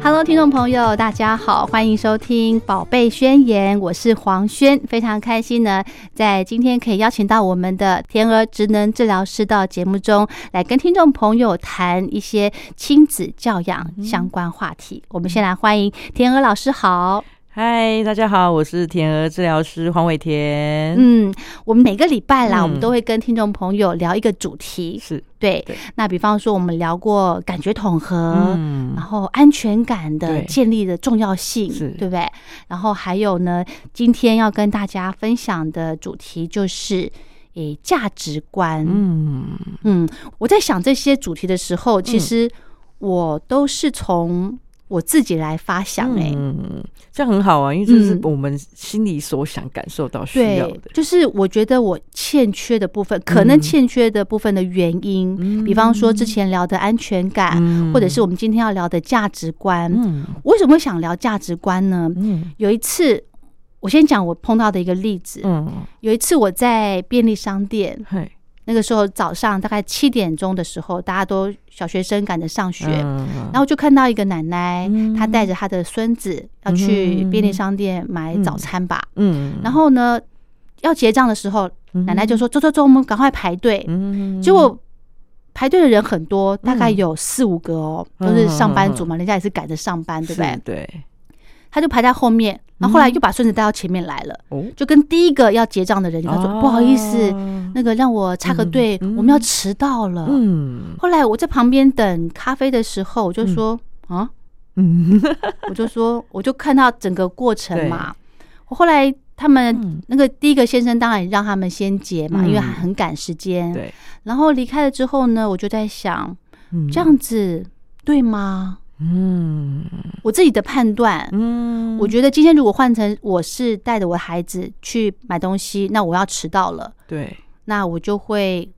Hello，听众朋友，大家好，欢迎收听《宝贝宣言》，我是黄轩，非常开心呢，在今天可以邀请到我们的天鹅职能治疗师到节目中来跟听众朋友谈一些亲子教养相关话题。我们先来欢迎天鹅老师，好。嗨，大家好，我是甜鹅治疗师黄伟田。嗯，我们每个礼拜啦，嗯我们都会跟听众朋友聊一个主题。是，对对，那比方说我们聊过感觉统合，嗯然后安全感的建立的重要性，是对不对？然后还有呢，今天要跟大家分享的主题就是。诶，价值观，嗯，嗯，我在想这些主题的时候，其实我都是从我自己来发想、诶，嗯，这样很好啊，因为这是嗯。我们心里所想、感受到、需要对的，。就是我觉得我欠缺的部分，可能嗯欠缺的部分的原因，比方说之前聊的安全感，嗯。或者是我们今天要聊的价值观。嗯。我为什么会想聊价值观呢？嗯。有一次，我先讲我碰到的一个例子。嗯，有一次我在便利商店，嘿，那个时候早上大概七点钟的时候，大家都小学生赶着上学，嗯然后就看到一个奶奶，嗯。她带着她的孙子要去便利商店买早餐吧。嗯，然后呢，要结账的时候，奶奶就说：“走走走，我们赶快排队。嗯，结果排队的人很多，大概有四五个哦，都是上班族嘛，人家也是赶着上班，对不对？是？对，他就排在后面，然后后来又把孙子带到前面来了，哦，就跟第一个要结账的人就说：“哦。不好意思，那个让我插个队，我们要迟到了。嗯。后来我在旁边等咖啡的时候，我就说：“啊，嗯，我就说，我就看到整个过程嘛。我后来他们嗯。那个第一个先生当然也让他们先结嘛，嗯。因为很赶时间。对，然后离开了之后呢，我就在想，嗯。这，样子对吗？嗯。我自己的判断，嗯，我觉得今天如果换成我是带着我的孩子去买东西，那我要迟到了，对，那我就会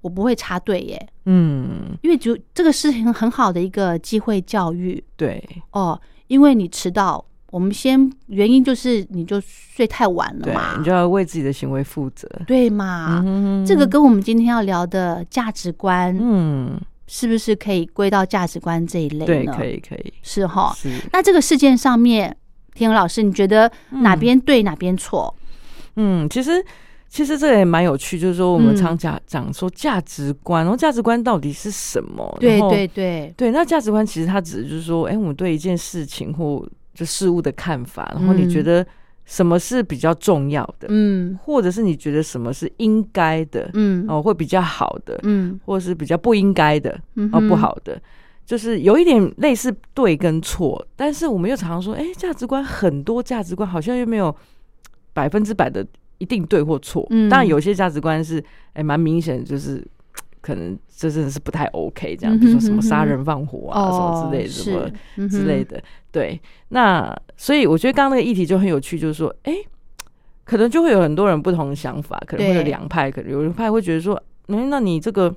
我不会插队耶，嗯。因为就这个是很很好的一个机会教育。对，哦，因为你迟到，我们先原因就是你就睡太晚了，嘛。你，就要为自己的行为负责。对嘛？嗯这个跟我们今天要聊的价值观，嗯，是不是可以归到价值观这一类呢？对，可，以可以，是哈。是，那这个事件上面，天鹅老师，你觉得哪边对哪边错？嗯，其实其实这个也蛮有趣，就是说我们嗯常讲讲说价值观，然后价值观到底是什么？对对对，对，那价值观其实它指的就是说，哎，我们对一件事情或就事物的看法，然后你觉嗯得什么是比较重要的，嗯。或者是你觉得什么是应该的，嗯。哦，会比较好的，嗯。或者是比较不应该的，哦，嗯哦不好的，就是有一点类似对跟错，但是我们又常常说，哎、价值观很多价值观好像又没有百分之百的一定对或错。嗯。当然有些价值观是哎蛮、明显的，就是可能这真的是不太 OK 这样，比如说什么杀人放火啊、什么之类什么之类的。对，那所以我觉得刚刚那个议题就很有趣，就是说，哎、可能就会有很多人不同的想法，可能会有两派，可能有一派会觉得说，嗯，那你这个。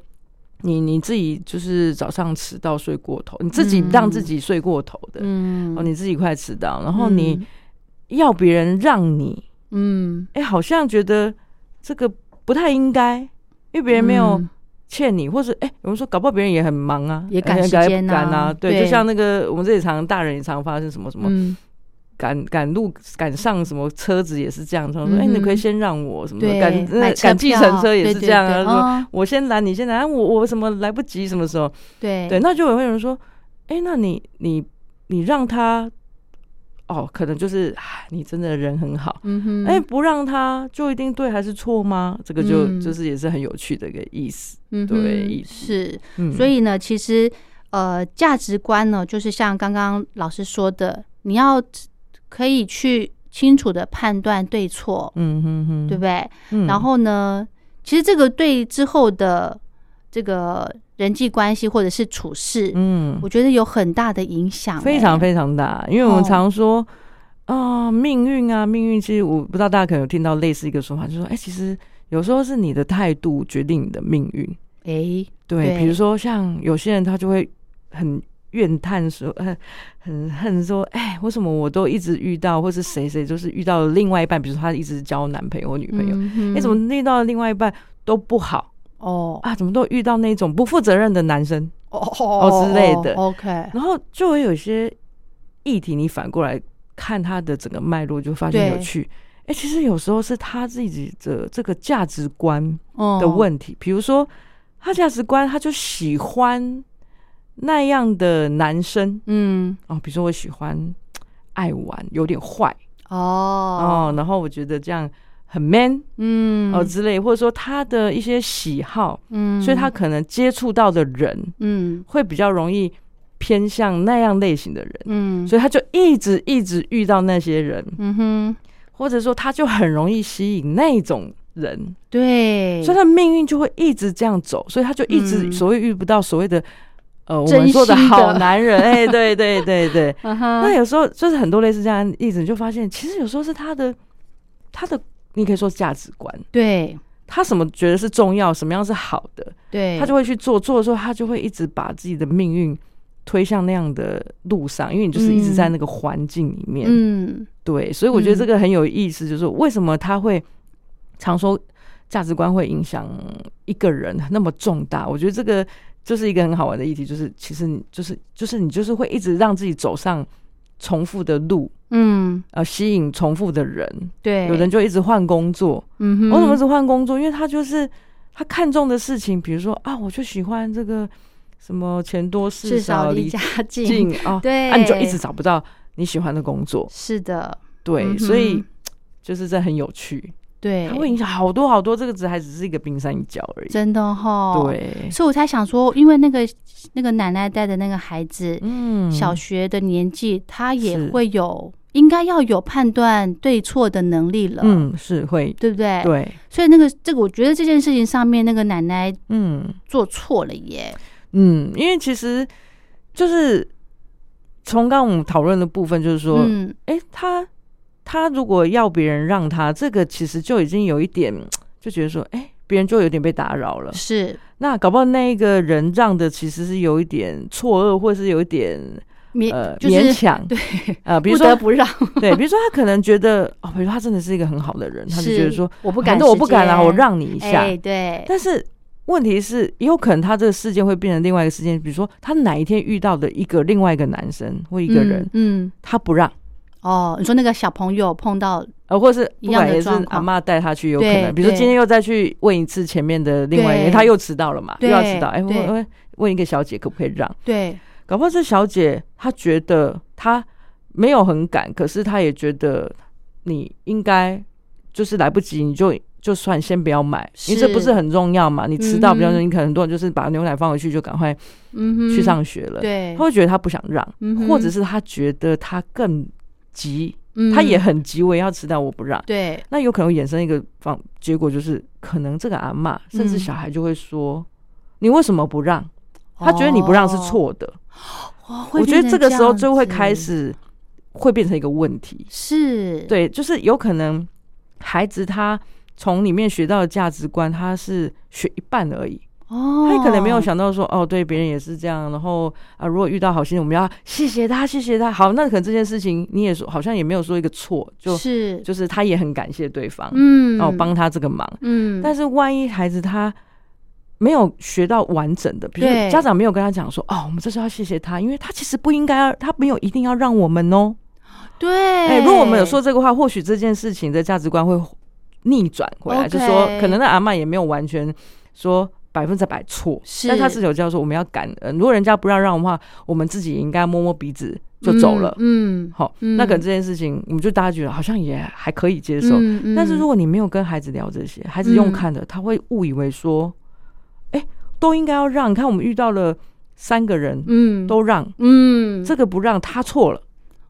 你你自己就是早上迟到睡过头，你自己让自己睡过头的，嗯。哦，你自己快迟到，然后你要别人让你，嗯。哎、好像觉得这个不太应该，因为别人没有嗯欠你，或是哎、有人说搞不好别人也很忙啊，也赶哎时间啊赶啊，对，对。就像那个我们这里常大人也常发生什么什么嗯，赶赶路赶上什么车子也是这样，他说哎、你可以先让我什么赶那赶计程车也是这样啊，说哦我先拦你先拦，啊我我什么来不及什么时候？对。对，那就有会有人说，哎、那你你你让他。哦，可能就是你真的人很好，嗯哼，哎、不让他就一定对还是错吗？这个就、嗯就是也是很有趣的一个意思。嗯对意思是，嗯，所以呢，其实呃，价值观呢，就是像刚刚老师说的，你要可以去清楚的判断对错，嗯哼哼，对不对？嗯然后呢，其实这个对之后的这个人际关系或者是处事，嗯，我觉得有很大的影响、欸非常非常大，因为我们哦常说啊、命运啊，命运。其实我不知道大家可能有听到类似一个说法，就是说，哎、其实有时候是你的态度决定你的命运。哎，对，对比如说像有些人他就会很怨叹说，很很恨说，哎，为什么我都一直遇到，或是谁谁就是遇到了另外一半，比如说他一直交男朋友或女朋友，嗯哼哎、怎么遇到的另外一半都不好哦。啊？怎么都遇到那种不负责任的男生？哦哦之类的。OK，然后就会有一些议题，你反过来看他的整个脉络，就发现有趣。哎、其实有时候是他自己的这个价值观哦的问题，比如说他价值观，他就喜欢那样的男生。嗯。哦，比如说我喜欢爱玩，有点坏。哦。哦，然后我觉得这样很 man 嗯。哦之类，或者说他的一些喜好，嗯。所以他可能接触到的人嗯。会比较容易偏向那样类型的人。嗯。所以他就一直一直遇到那些人，嗯哼。或者说他就很容易吸引那种人，对，所以他的命运就会一直这样走，所以他就一直嗯所谓遇不到所谓的呃我们做的好男人，哎，对对对对。那有时候就是很多类似这样的例子，你就发现其实有时候是他的他的你可以说价值观，对。他什么觉得是重要，什么样是好的，对，他就会去做，做的时候他就会一直把自己的命运推向那样的路上，因为你就是一直在那个环境里面，嗯。对，所以我觉得这个很有意思，就是为什么他会常说价值观会影响一个人那么重大？我觉得这个就是一个很好玩的议题，就是其实你就是就是你就是会一直让自己走上重复的路，嗯呃，吸引重复的人。对，有人就一直换工作，嗯哼为什么一直换工作？因为他就是他看重的事情，比如说啊，我就喜欢这个什么钱多事少少离离家近，近啊，对，啊，你就一直找不到你喜欢的工作。是的，对，嗯所以就是这很有趣，对，它会影响好多好多。这个只还只是一个冰山一角而已。真的哈，，对，所以我才想说，因为那个那个奶奶带的那个孩子，嗯，小学的年纪，他也会有应该要有判断对错的能力了，，嗯是会，对不对？，对，所以那个这个，我觉得这件事情上面，那个奶奶嗯。做错了耶，嗯，因为其实就是从刚刚我们讨论的部分，就是说，嗯，哎、他他如果要别人让他，这个其实就已经有一点 就觉得说，哎、别人就有点被打扰了。是。那搞不好那一个人让的其实是有一点错愕，或是有一点勉呃就是勉强，对，呃，比如说不不让，对，比如说他可能觉得哦，比如说他真的是一个很好的人，他就是觉得说，我不敢，那我不敢啦，我。让你一下。哎，对，但是问题是，也有可能他这个事件会变成另外一个事件，比如说他哪一天遇到的一个另外一个男生或一个人，嗯，嗯，他不让，哦，你说那个小朋友碰到，呃，或是不管也是阿妈带他去，有可能，比如说今天又再去问一次前面的另外一个，对他又迟到了嘛，又要迟到，哎，问问一个小姐可不可以让？对，搞不好这小姐她觉得她没有很赶，可是她也觉得你应该就是来不及，你就就算先不要买，因为这不是是很重要嘛。你迟到比较嗯哼容易，可能很多人就是把牛奶放回去就赶快去上学了。对他，会觉得他不想让，嗯或者是他觉得他更急，嗯他也很急，我也要迟到，我不让。对，那有可能衍生一个方结果，就是可能这个阿嬷甚至嗯小孩就会说：“你为什么不让？”他觉得你不让是错的。哦，我觉得这个时候就会开始会变成一个问题。是，，对，就是有可能孩子他从里面学到的价值观，他是学一半而已，哦，他可能没有想到说，哦，对，别人也是这样。然后啊，如果遇到好心人，我们要谢谢他，谢谢他。好，那可能这件事情你也说，好像也没有说一个错，就是就是他也很感谢对方，嗯，哦，帮他这个忙。嗯，但是万一孩子他没有学到完整的，比如家长没有跟他讲说，哦，我们这是要谢谢他，因为他其实不应该要，他没有一定要让我们哦。对，哎、如果我们有说这个话，或许这件事情的价值观会逆转回来就说可能那阿妈也没有完全说百分之百错，但他是有教说我们要感恩，如果人家不让让的话，我们自己也应该摸摸鼻子就走了。嗯，好，嗯那可能这件事情，我们就大家觉得好像也还可以接受。嗯嗯但是如果你没有跟孩子聊这些，孩子用看的，他会误以为说，哎、都应该要让。你看我们遇到了三个人，嗯。都让，嗯，这个不让他错了。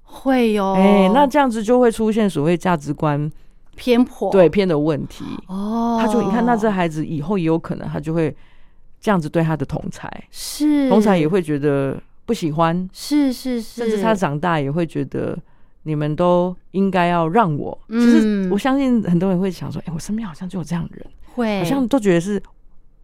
会有哎、那这样子就会出现所谓价值观偏颇。对偏的问题。哦，他就你看，那这孩子以后也有可能，他就会这样子对他的同才，是。同才也会觉得不喜欢，是是是，甚至他长大也会觉得你们都应该要让我。嗯。其实我相信很多人会想说，哎、我身边好像就有这样的人，会。好像都觉得是，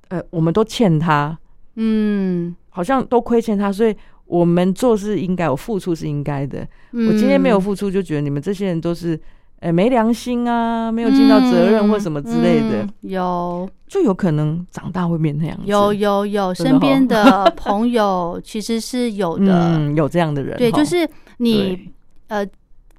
呃，我们都欠他，嗯，好像都亏欠他，所以我们做事应该，我付出是应该的。嗯我今天没有付出，就觉得你们这些人都是。呃，没良心啊，没有尽到责任或什么之类的，嗯有就有可能长大会变那样子。有有有，身边哦的 朋友其实是有的，嗯，有这样的人，对，就是你呃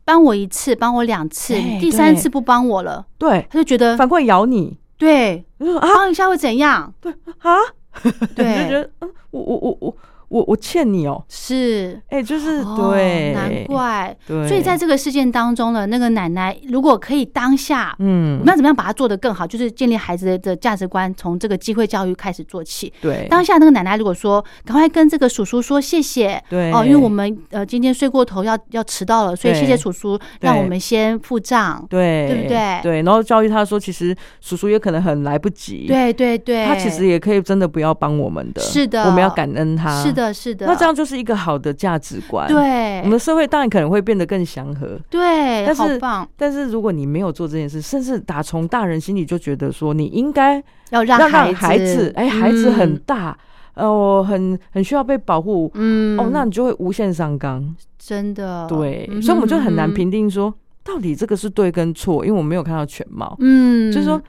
帮我一次，帮我两次，哎第三次不帮我了，对，他就觉得反过来咬你，对，就说啊。帮一下会怎样？对啊，对。就觉对，得，嗯，我我我我我我欠你哦，是。哎，就是哦对，难怪。对，所以在这个事件当中呢，那个奶奶如果可以当下，嗯。我们，要怎么样把它做得更好？就是建立孩子的价值观，从这个机会教育开始做起。对，当下那个奶奶如果说，赶快跟这个叔叔说谢谢，对。哦，因为我们呃今天睡过头要要迟到了，所以谢谢叔叔，让我们先付账。对。对不对？对，然后教育他说，其实叔叔也可能很来不及，，对对对，他其实也可以真的不要帮我们的，是的。我们要感恩他，是，的，是的。那这样就是一个好的价值观，，对，我们的社会当然可能会变得更祥和，对，但是但是如果你没有做这件事，甚至打从大人心里就觉得说你应该要让孩孩子，哎，孩子很嗯。大，呃，我很很需要被保护，嗯。哦，那你就会无限上纲，真的。对，嗯所以我们就很难评定说到底这个是对跟错，因为我没有看到全貌，嗯，就是说，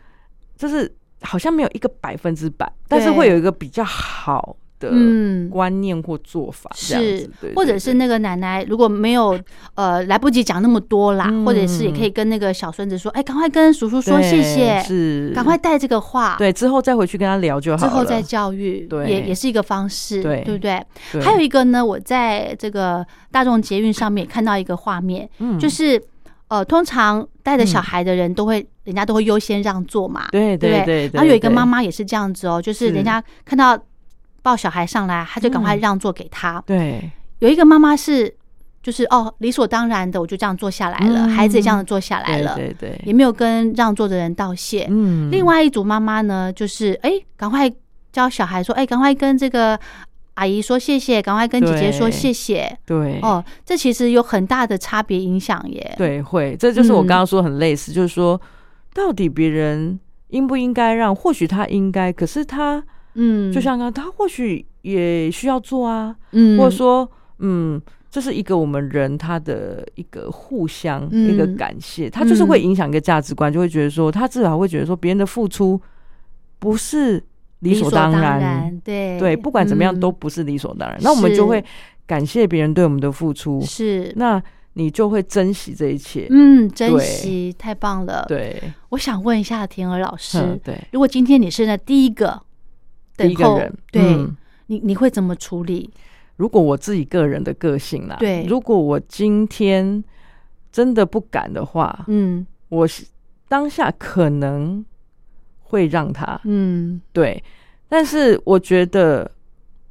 就是好像没有一个百分之百，但是会有一个比较好的嗯。观念或做法，这样是子，对，或者是那个奶奶如果没有呃来不及讲那么多啦，嗯或者是也可以跟那个小孙子说，哎，赶快跟叔叔说谢谢，是赶快带这个话，对之后再回去跟他聊就好了，之后再教育，对。也也是一个方式，对对不对？对。还有一个呢，我在这个大众捷运上面看到一个画面，嗯就是呃，通常带着小孩的人都会，人家都会优先让座嘛，对对对对，然后有一个妈妈也是这样子哦，就是是人家看到抱小孩上来，他就赶快嗯让座给他。对有一个妈妈是就是哦，理所当然的，我就这样坐下来了，嗯孩子也这样坐下来了，对对，也没有跟让座的人道谢。嗯另外一组妈妈呢，就是哎，赶快教小孩说，哎，赶快跟这个阿姨说谢谢，赶快跟姐姐说谢谢。对哦，这其实有很大的差别影响耶。，对会，这就是我嗯刚刚说很类似，就是说到底别人应不应该让？或许他应该，可是他嗯，就像刚刚他或许也需要做啊，嗯，或者说嗯。这是一个我们人他的一个互相、嗯。一个感谢，他就是会影响一个价值观，就会觉得说他至少会觉得说别人的付出不是理所当然，对。对，不管怎么样嗯。都不是理所当然。那我们就会感谢别人对我们的付出，是。那你就会珍惜这一切。嗯，珍惜太棒了。，对，我想问一下田儿老师嗯，，对，如果今天你是那第一个等候，第一个人，对、嗯。你你会怎么处理？如果我自己个人的个性啦，对。如果我今天真的不敢的话，嗯。我当下可能会让他嗯。对，但是我觉得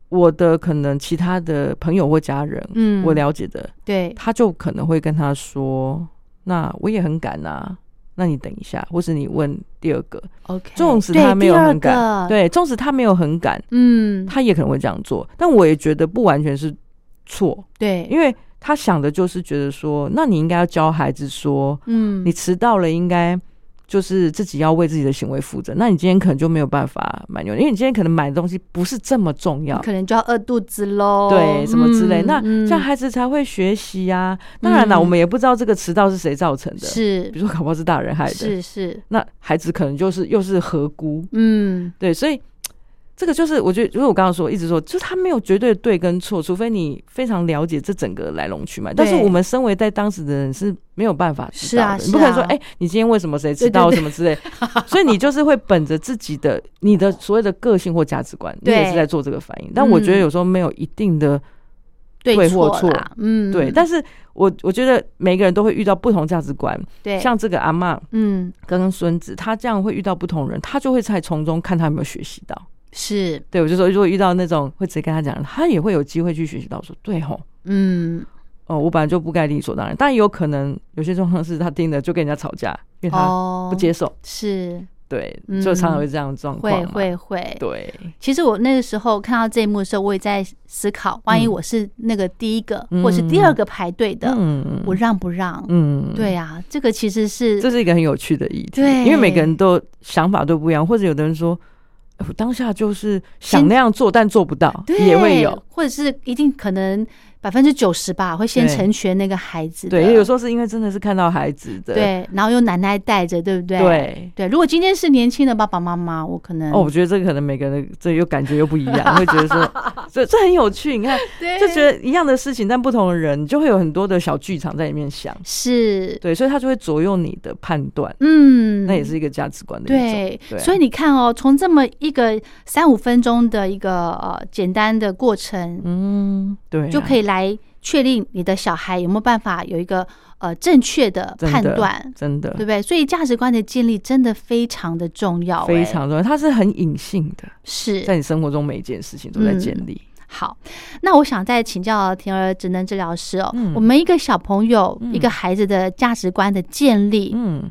我的可能其他的朋友或家人，嗯，我了解的，对，他就可能会跟他说：“那我也很敢啊，那你等一下，或是你问第二个。OK，纵使他没有很敢，对，纵使他没有很敢，嗯，他也可能会这样做。但我也觉得不完全是错，对，因为他想的就是觉得说，那你应该要教孩子说，嗯，你迟到了应该。”就是自己要为自己的行为负责，那你今天可能就没有办法买牛，因为你今天可能买的东西不是这么重要，可能就要饿肚子喽，对，什么之类，嗯那嗯这样孩子才会学习啊。当然了，嗯我们也不知道这个迟到是谁造成的，是。比如说搞不好是大人害的，是是，那孩子可能就是又是合辜，嗯。对，所以这个就是我觉得，如果我刚刚说，一直说，就是他没有绝对的对跟错，除非你非常了解这整个来龙去脉。但是我们身为在当时的人是没有办法知是啊道的，你不可能说，哎、你今天为什么谁知道什么之类，所以你就是会本着自己的你的所谓的个性或价值观，你也是在做这个反应。但我觉得嗯有时候没有一定的对对或错，嗯，对，但是我我觉得每个人都会遇到不同价值观，对，像这个阿妈嗯跟孙子，他这样会遇到不同人，他就会在从中看他有没有学习到。是，对，我就说，如果遇到那种会直接跟他讲，他也会有机会去学习到说，对吼，嗯。哦，我本来就不该理所当然，但也有可能有些状况是他听了就跟人家吵架，因为他哦。不接受，是。对，嗯。就常常会这样的状况会嘛，会会，对，其实我那个时候看到这一幕的时候，我也在思考，万一嗯。我是那个第一个、嗯。或是第二个排队的，嗯。我让不让？嗯，对啊，这个其实是这是一个很有趣的议题，对。因为每个人都想法都不一样，或者有的人说，当下就是想那样做，但做不到，也会有。，或者是一定可能百分之九十吧，会先成全那个孩子的。对，有时候是因为真的是看到孩子的，对，然后由奶奶带着，对不对？对对。如果今天是年轻的爸爸妈妈，我可能哦，我觉得这个可能每个人这又感觉又不一样，会觉得说，这这很有趣。你看，就觉得一样的事情，但不同的人，就会有很多的小剧场在里面想。是，对，所以他就会左右你的判断，嗯，那也是一个价值观的。对，所以你看哦，从这么一个三五分钟的一个呃简单的过程，嗯，对啊，就可以来确定你的小孩有没有办法有一个呃正确的判断，真的对不对？所以价值观的建立真的非常的重要、哎非常重要，它是很隐性的，是在你生活中每一件事情都在建立。好，那我想再请教田儿职能治疗师哦，嗯我们一个小朋友、嗯一个孩子的价值观的建立，嗯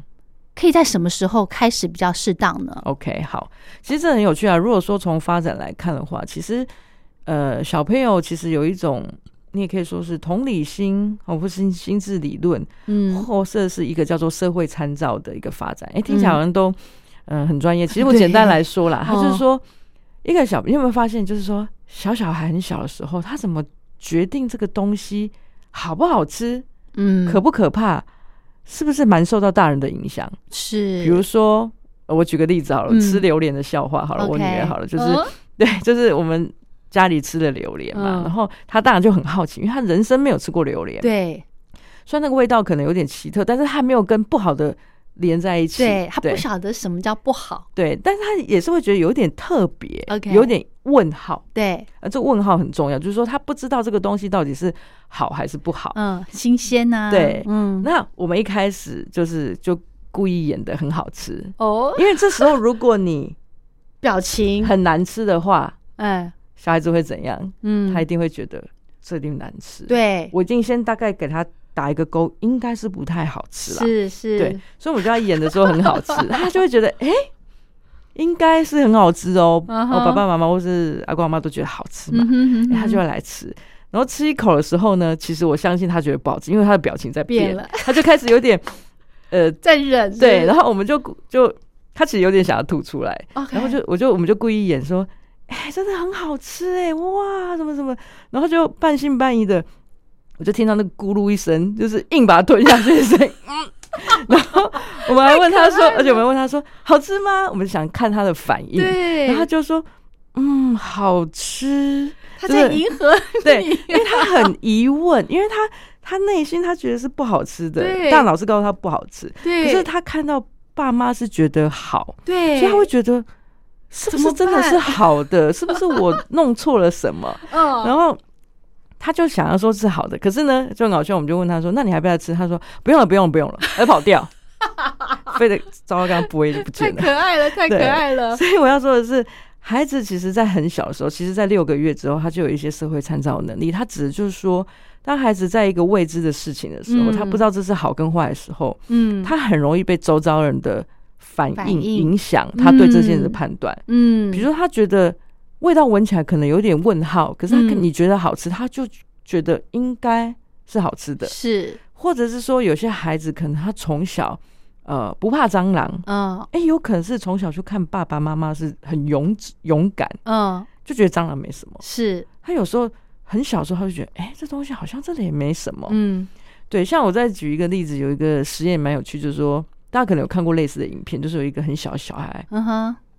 可以在什么时候开始比较适当呢？，OK，好，其实这很有趣啊。如果说从发展来看的话，其实呃，小朋友其实有一种。你也可以说是同理心哦，或是心心智理论，嗯，或者是一个叫做社会参照的一个发展。哎、听起来好像都嗯、呃很专业。其实我简单来说啦，他就是哦说，一个小，你有没有发现，就是说小小孩很小的时候，他怎么决定这个东西好不好吃，嗯，可不可怕，是不是蛮受到大人的影响？是，比如说，呃我举个例子好了，嗯吃榴莲的笑话好了，我女儿好了，就是、哦 对，就是我们。家里吃的榴莲嘛，嗯。然后他当然就很好奇，因为他人生没有吃过榴莲，对。虽然那个味道可能有点奇特，但是他没有跟不好的连在一起。对，他不晓得什么叫不好，对，但是他也是会觉得有点特别 OK 有点问号。对，呃，这个问号很重要，就是说他不知道这个东西到底是好还是不好。嗯，新鲜呐、对。嗯，那我们一开始就是就故意演的很好吃，哦，因为这时候如果你 表情，很难吃的话，哎，小孩子会怎样？嗯，他一定会觉得这一定难吃。，对，我已经先大概给他打一个勾，应该是不太好吃啦。是是，对，所以我们就要演的时候很好吃，他就会觉得，哎、应该是很好吃哦。我、爸爸妈妈或是阿公阿妈都觉得好吃嘛，嗯哼哼哼哎他就会来吃。然后吃一口的时候呢，其实我相信他觉得不好吃，因为他的表情在变，变了他就开始有点，呃，在忍，对，然后后我们就就他其实有点想要吐出来然后就我就我们就故意演说，哎、真的很好吃哎、哇，什么什么，然后就半信半疑的，我就听到那个咕噜一声，就是硬把它吞下去的声音，嗯，然后我们还问他说，而且我们问他说好吃吗？我们想看他的反应，对，然后他就说，嗯，好吃，他。在迎合 对，你因为他很疑问，因为他他内心他觉得是不好吃的，对大脑是告诉他不好吃，对，可是他看到爸妈是觉得好。对，所以他会觉得是不是真的是好的？是不是我 弄错了什么？嗯，然后他就想要说是好的，可是呢就很搞笑，我们就问他说：“那你还不要吃？”他说：“不用了，不用了，不用了。”而跑掉，非得糟糕，刚刚不会就不见了。太可爱了，太可爱了，所以我要说的是，孩子其实在很小的时候，其实在六个月之后，他就有一些社会参照能力。他指的就是说，当孩子在一个未知的事情的时候，嗯他不知道这是好跟坏的时候，嗯，他很容易被周遭人的反应影响他对这件事的判断。嗯，比如说，他觉得味道闻起来可能有点问号，可是他嗯。你觉得好吃，他就觉得应该是好吃的。是，或者是说，有些孩子可能他从小呃不怕蟑螂，嗯。哎、有可能是从小就看爸爸妈妈是很勇勇敢，嗯，就觉得蟑螂没什么。是，他有时候很小时候，他就觉得，哎、这东西好像真的也没什么。嗯。对，像我再举一个例子，有一个实验蛮有趣，就是说大家可能有看过类似的影片，就是有一个很小的小孩，嗯哼，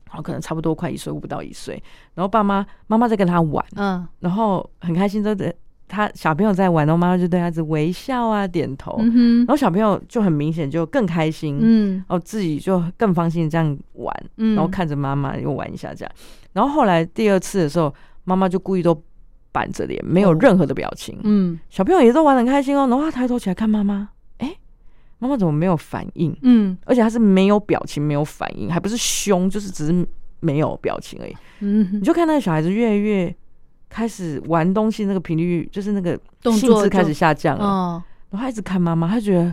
然后可能差不多快一岁，不到一岁，然后爸妈妈妈在跟他玩，嗯。然后很开心，都的他小朋友在玩，然后妈妈就对他子微笑啊，点头，嗯哼。然后小朋友就很明显就更开心，嗯。哦，自己就更放心地这样玩，嗯，然后看着妈妈又玩一下这样，然后后来第二次的时候，妈妈就故意都板着脸，没有哦。任何的表情，嗯。小朋友也都玩得很开心哦，然后他抬头起来看妈妈，哎，妈妈怎么没有反应？嗯而且他是没有表情，没有反应，还不是凶，就是只是没有表情而已。嗯你就看那个小孩子越来越开始玩东西，那个频率就是那个动作开始下降了。哦，然后他一直看妈妈，他觉得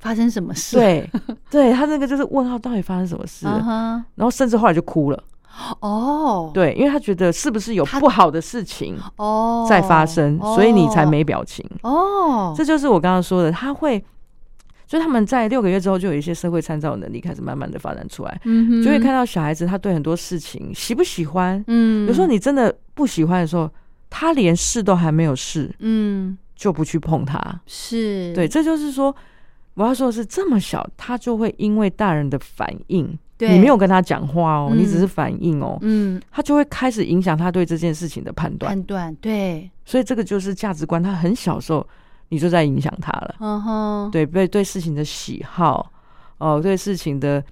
发生什么事？，对，对他那个就是问号，到底发生什么事然后甚至后来就哭了。哦，对，因为他觉得是不是有不好的事情哦，在发生，所以你才没表情。哦，这就是我刚刚说的，他会。所以他们在六个月之后，就有一些社会参照能力开始慢慢的发展出来，嗯哼。就会看到小孩子他对很多事情喜不喜欢，嗯，有时候你真的不喜欢的时候，他连试都还没有试，嗯。就不去碰它。是。对，这就是说，我要说的是，这么小，他就会因为大人的反应，对你没有跟他讲话哦，嗯你只是反应哦，嗯他就会开始影响他对这件事情的判断。判断对，所以这个就是价值观，他很小时候你就在影响他了。嗯哼，对，被对事情的喜好，哦，对事情的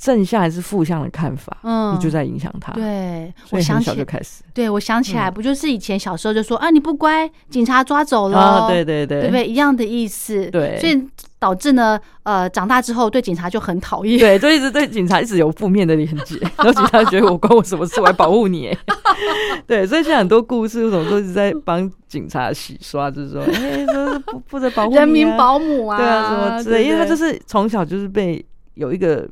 正向还是负向的看法，嗯你就在影响他。，对，我想起小就开始。对，我想起来，嗯不就是以前小时候就说啊，你不乖，警察抓走了，啊，对对对，对不对？一样的意思。对所以导致呢，呃，长大之后对警察就很讨厌。对，就一直对警察一直有负面的连接，然后警察觉得我关我什么事，我来保护你欸。对，所以现在很多故事为什么都是在帮警察洗刷，就是说，哎、说是负负责保护、啊、人民保姆啊，对啊什么之类，因为他就是从小就是被有一个呃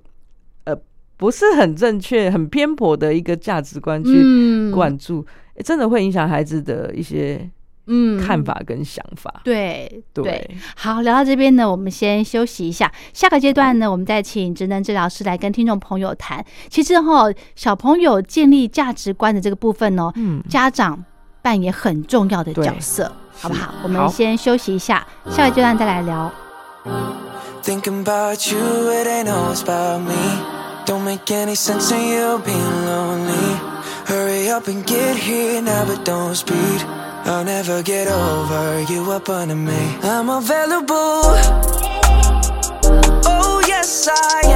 不是很正确、很偏颇的一个价值观去嗯灌注，诶真的会影响孩子的一些嗯看法跟想法。对对好，聊到这边呢，我们先休息一下。下个阶段呢，我们再请职能治疗师来跟听众朋友谈。其实哈、小朋友建立价值观的这个部分哦，嗯，家长扮演很重要的角色，好不好？我们先休息一下，下个阶段再来聊。Don't make any sense in you being lonely. Hurry up and get here now, but don't speed. I'll never get over you up under me. I'm available. Oh, yes, I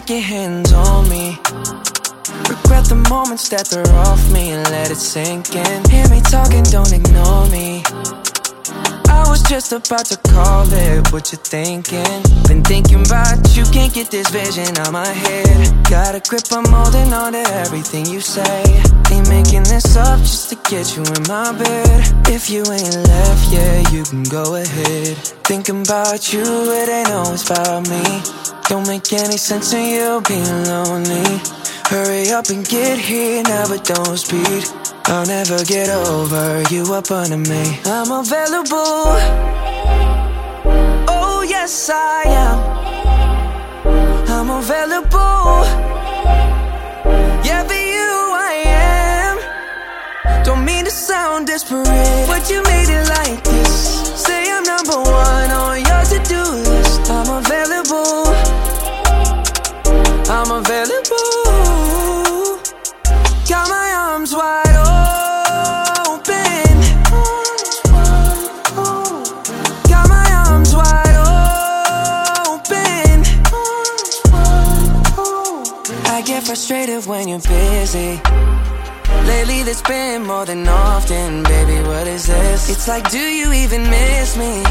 like your hands on me. Regret the moments that they're off me and let it sink in. Hear me talking, don't ignore me. I was just about to call it what you thinking. Been thinking about you, can't get this vision out my head. Got a grip, I'm holding on to everything you say. Ain't making this up just to get you in my bed. If you ain't left yeah, you can go ahead. Thinking about you, it ain't always about me. Don't make any sense in you being lonely. Hurry up and get here now, but don't speed. I'll never get over you up under me. I'm available. Oh, yes, I am. I'm available. Yeah, for you, I am. Don't mean to sound desperate, but you made it like this. Say I'm number one get frustrated when you're busy. Lately, that's been more than often, baby. What is this? It's like, do you even miss me?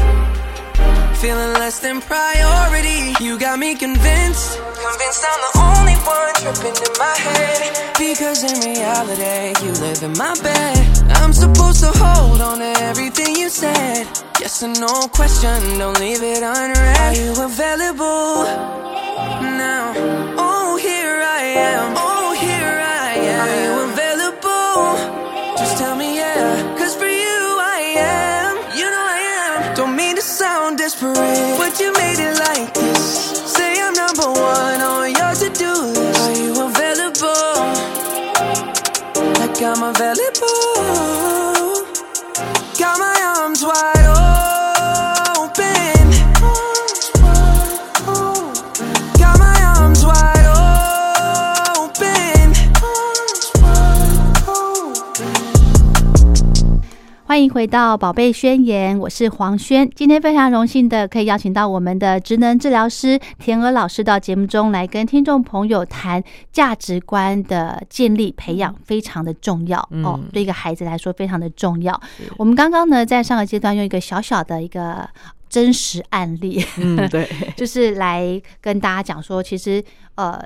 Feeling less than priority. You got me convinced. Convinced I'm the only one tripping in my head. Because in reality, you live in my bed. I'm supposed to hold on to everything you said. Yes or no question, don't leave it unread. Are you available now? am. Oh, here I am. Are you available? Just tell me, yeah. Cause for you, I am. You know I am. Don't mean to sound desperate, but you made it like this. Say I'm number one on your to do list. Are you available? Like I'm available. 欢迎回到《宝贝宣言》，我是黄轩。今天非常荣幸的可以邀请到我们的职能治疗师田娥老师到节目中来跟听众朋友谈价值观的建立培养，非常的重要、嗯哦，对一个孩子来说非常的重要。我们刚刚呢在上个阶段用一个小小的一个真实案例，嗯，对，就是来跟大家讲说，其实呃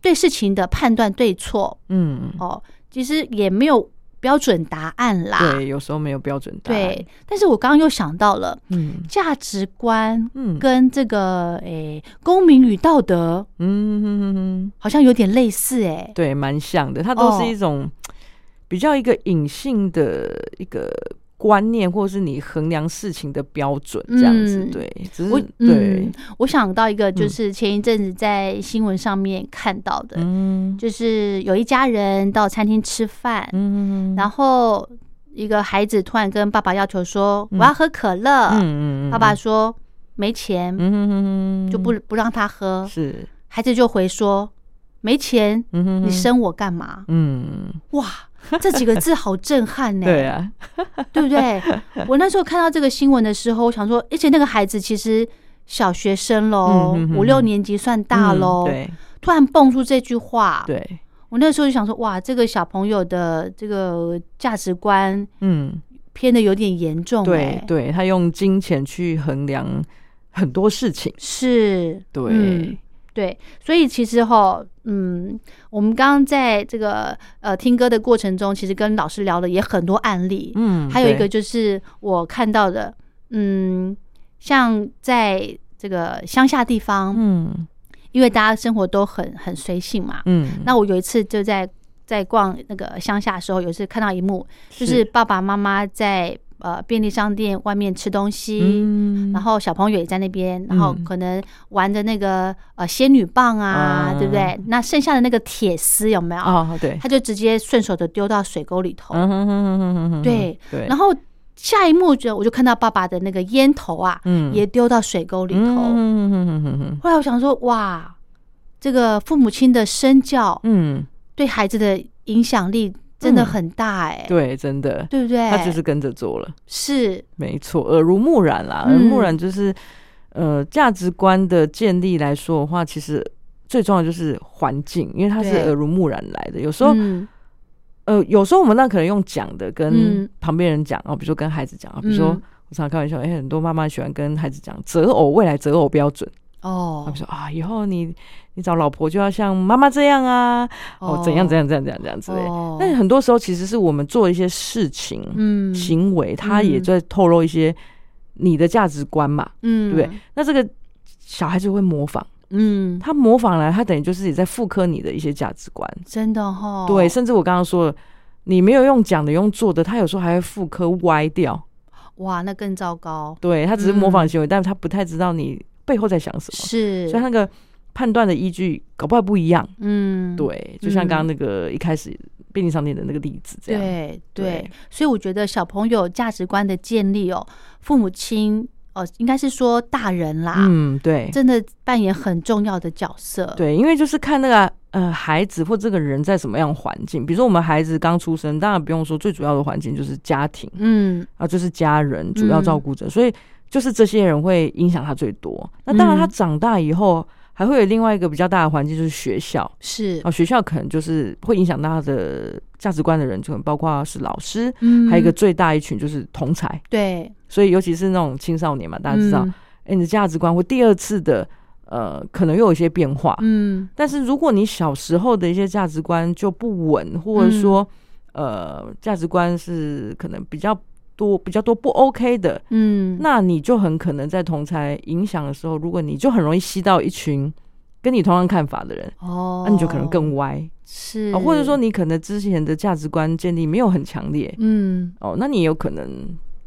对事情的判断对错嗯，哦，其实也没有标准答案啦。对，有时候没有标准答案。对，但是我刚刚又想到了嗯价值观嗯跟这个诶、公民与道德嗯哼哼哼，好像有点类似诶、对，蛮像的。它都哦是一种比较一个隐性的一个观念，或者是你衡量事情的标准这样子。嗯。对，只是我对。嗯，，我想到一个，就是前一阵子在新闻上面看到的，嗯。就是有一家人到餐厅吃饭，嗯然后一个孩子突然跟爸爸要求说：“嗯我要喝可乐。嗯嗯，爸爸说：“没钱，就不不让他喝。是，孩子就回说：“没钱，你生我干嘛？嗯，？”哇，这几个字好震撼呢、对啊，对不对？我那时候看到这个新闻的时候，我想说，而且那个孩子其实小学生喽，五六年级算大喽、嗯对。突然蹦出这句话，对，我那时候就想说，哇，这个小朋友的这个价值观嗯，偏的有点严重、对哎，对，他用金钱去衡量很多事情。是，对。嗯对，所以其实哈，嗯，我们刚刚在这个呃听歌的过程中，其实跟老师聊了也很多案例，嗯，对还有一个就是我看到的，嗯，像在这个乡下地方，嗯因为大家生活都很很随性嘛，嗯，那我有一次就在在逛那个乡下的时候，有一次看到一幕，就是爸爸妈妈在呃便利商店外面吃东西，嗯然后小朋友也在那边，然后嗯可能玩的那个呃仙女棒啊，啊对不对？那剩下的那个铁丝有没有？哦，对，他就直接顺手的丢到水沟里头。对对，然后下一幕就我就看到爸爸的那个烟头啊，嗯也丢到水沟里头。后来我想说，哇，这个父母亲的身教嗯，对孩子的影响力真的很大哎、对，真的，对不对？他就是跟着做了，是。没错，耳濡目染啦，嗯。耳濡目染就是呃价值观的建立来说的话，其实最重要就是环境，因为它是耳濡目染来的。有时候、嗯。呃，有时候我们那可能用讲的跟嗯旁边人讲啊，比如说跟孩子讲啊，比如说嗯。我常常开玩笑，哎、很多妈妈喜欢跟孩子讲择偶，未来择偶标准。哦他们说啊，以后你你找老婆就要像妈妈这样啊，哦，怎样怎样怎样怎样怎样之类。哦但很多时候其实是我们做一些事情、嗯行为，他也嗯在透露一些你的价值观嘛，嗯对不对？那这个小孩子会模仿，嗯，他模仿来，他等于就是也在复刻你的一些价值观。真的哈、对，甚至我刚刚说了，你没有用讲的，用做的，他有时候还会复刻歪掉。哇，那更糟糕。对他只是模仿嗯行为，但是他不太知道你背后在想什么，是，所以那个判断的依据搞不好不一样。嗯，对，就像刚刚那个一开始便利商店的那个例子这样。对对。对，所以我觉得小朋友价值观的建立哦，父母亲哦，应该是说大人啦，嗯，对，真的扮演很重要的角色。，对，因为就是看那个呃孩子或这个人在什么样环境，比如说我们孩子刚出生，当然不用说最主要的环境就是家庭。嗯。啊，就是家人主要照顾者，所以就是这些人会影响他最多。那当然，他嗯长大以后还会有另外一个比较大的环境，就是学校。是啊，，学校可能就是会影响到他的价值观的人，就可能包括是老师，嗯还有一个最大一群就是同才。对，所以尤其是那种青少年嘛，大家知道，嗯哎、你的价值观会第二次的呃，可能又有一些变化。嗯但是如果你小时候的一些价值观就不稳，或者说、呃价值观是可能比较多比较多不 OK 的，嗯，那你就很可能在同才影响的时候，如果你就很容易吸到一群跟你同样看法的人，哦，那你就可能更歪。是、啊，或者说你可能之前的价值观建立没有很强烈。嗯。哦，那你有可能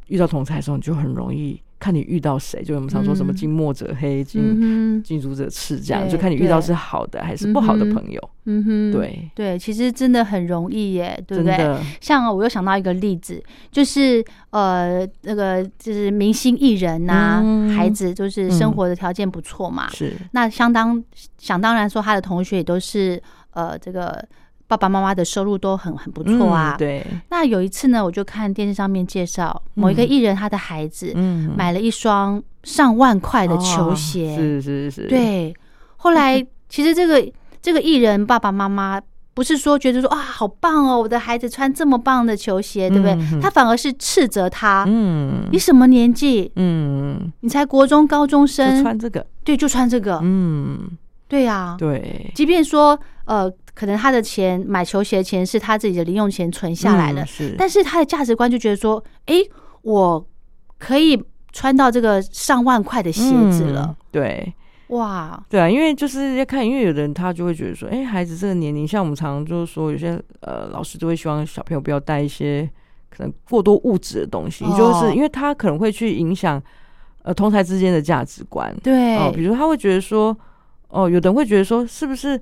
遇到同才的时候，你就很容易看你遇到谁，就我们常说什么嗯。近墨者黑，近近朱者赤，这样就看你遇到是好的还是不好的朋友。嗯哼，对，对，其实真的很容易耶，对不对？像我又想到一个例子，就是呃，那个就是明星艺人呐、嗯。孩子就是生嗯。活的条件不错嘛，是。那相当想当然说他的同学也都是呃这个爸爸妈妈的收入都很很不错啊。嗯对，那有一次呢，我就看电视上面介绍某一个嗯。艺人他的孩子嗯，买了一双上万块的球哦鞋，是是是，，对，后来 其实这个这个艺人爸爸妈妈不是说觉得说啊好棒哦，我的孩子穿这么棒的球鞋，对不对？嗯他反而是斥责他，嗯你什么年纪？嗯，你才国中高中生，穿这个，对，就穿这个，嗯，对呀、对，即便说呃，可能他的钱买球鞋的钱是他自己的零用钱存下来的，嗯是，但是他的价值观就觉得说，诶，我可以穿到这个上万块的鞋子了。嗯，对。哇，对啊，因为就是要看，因为有的人他就会觉得说，哎、孩子这个年龄，像我们常常就是说，有些呃老师都会希望小朋友不要带一些可能过多物质的东西，哦。就是因为他可能会去影响呃同台之间的价值观。对，哦，比如他会觉得说，哦，有的人会觉得说，是不是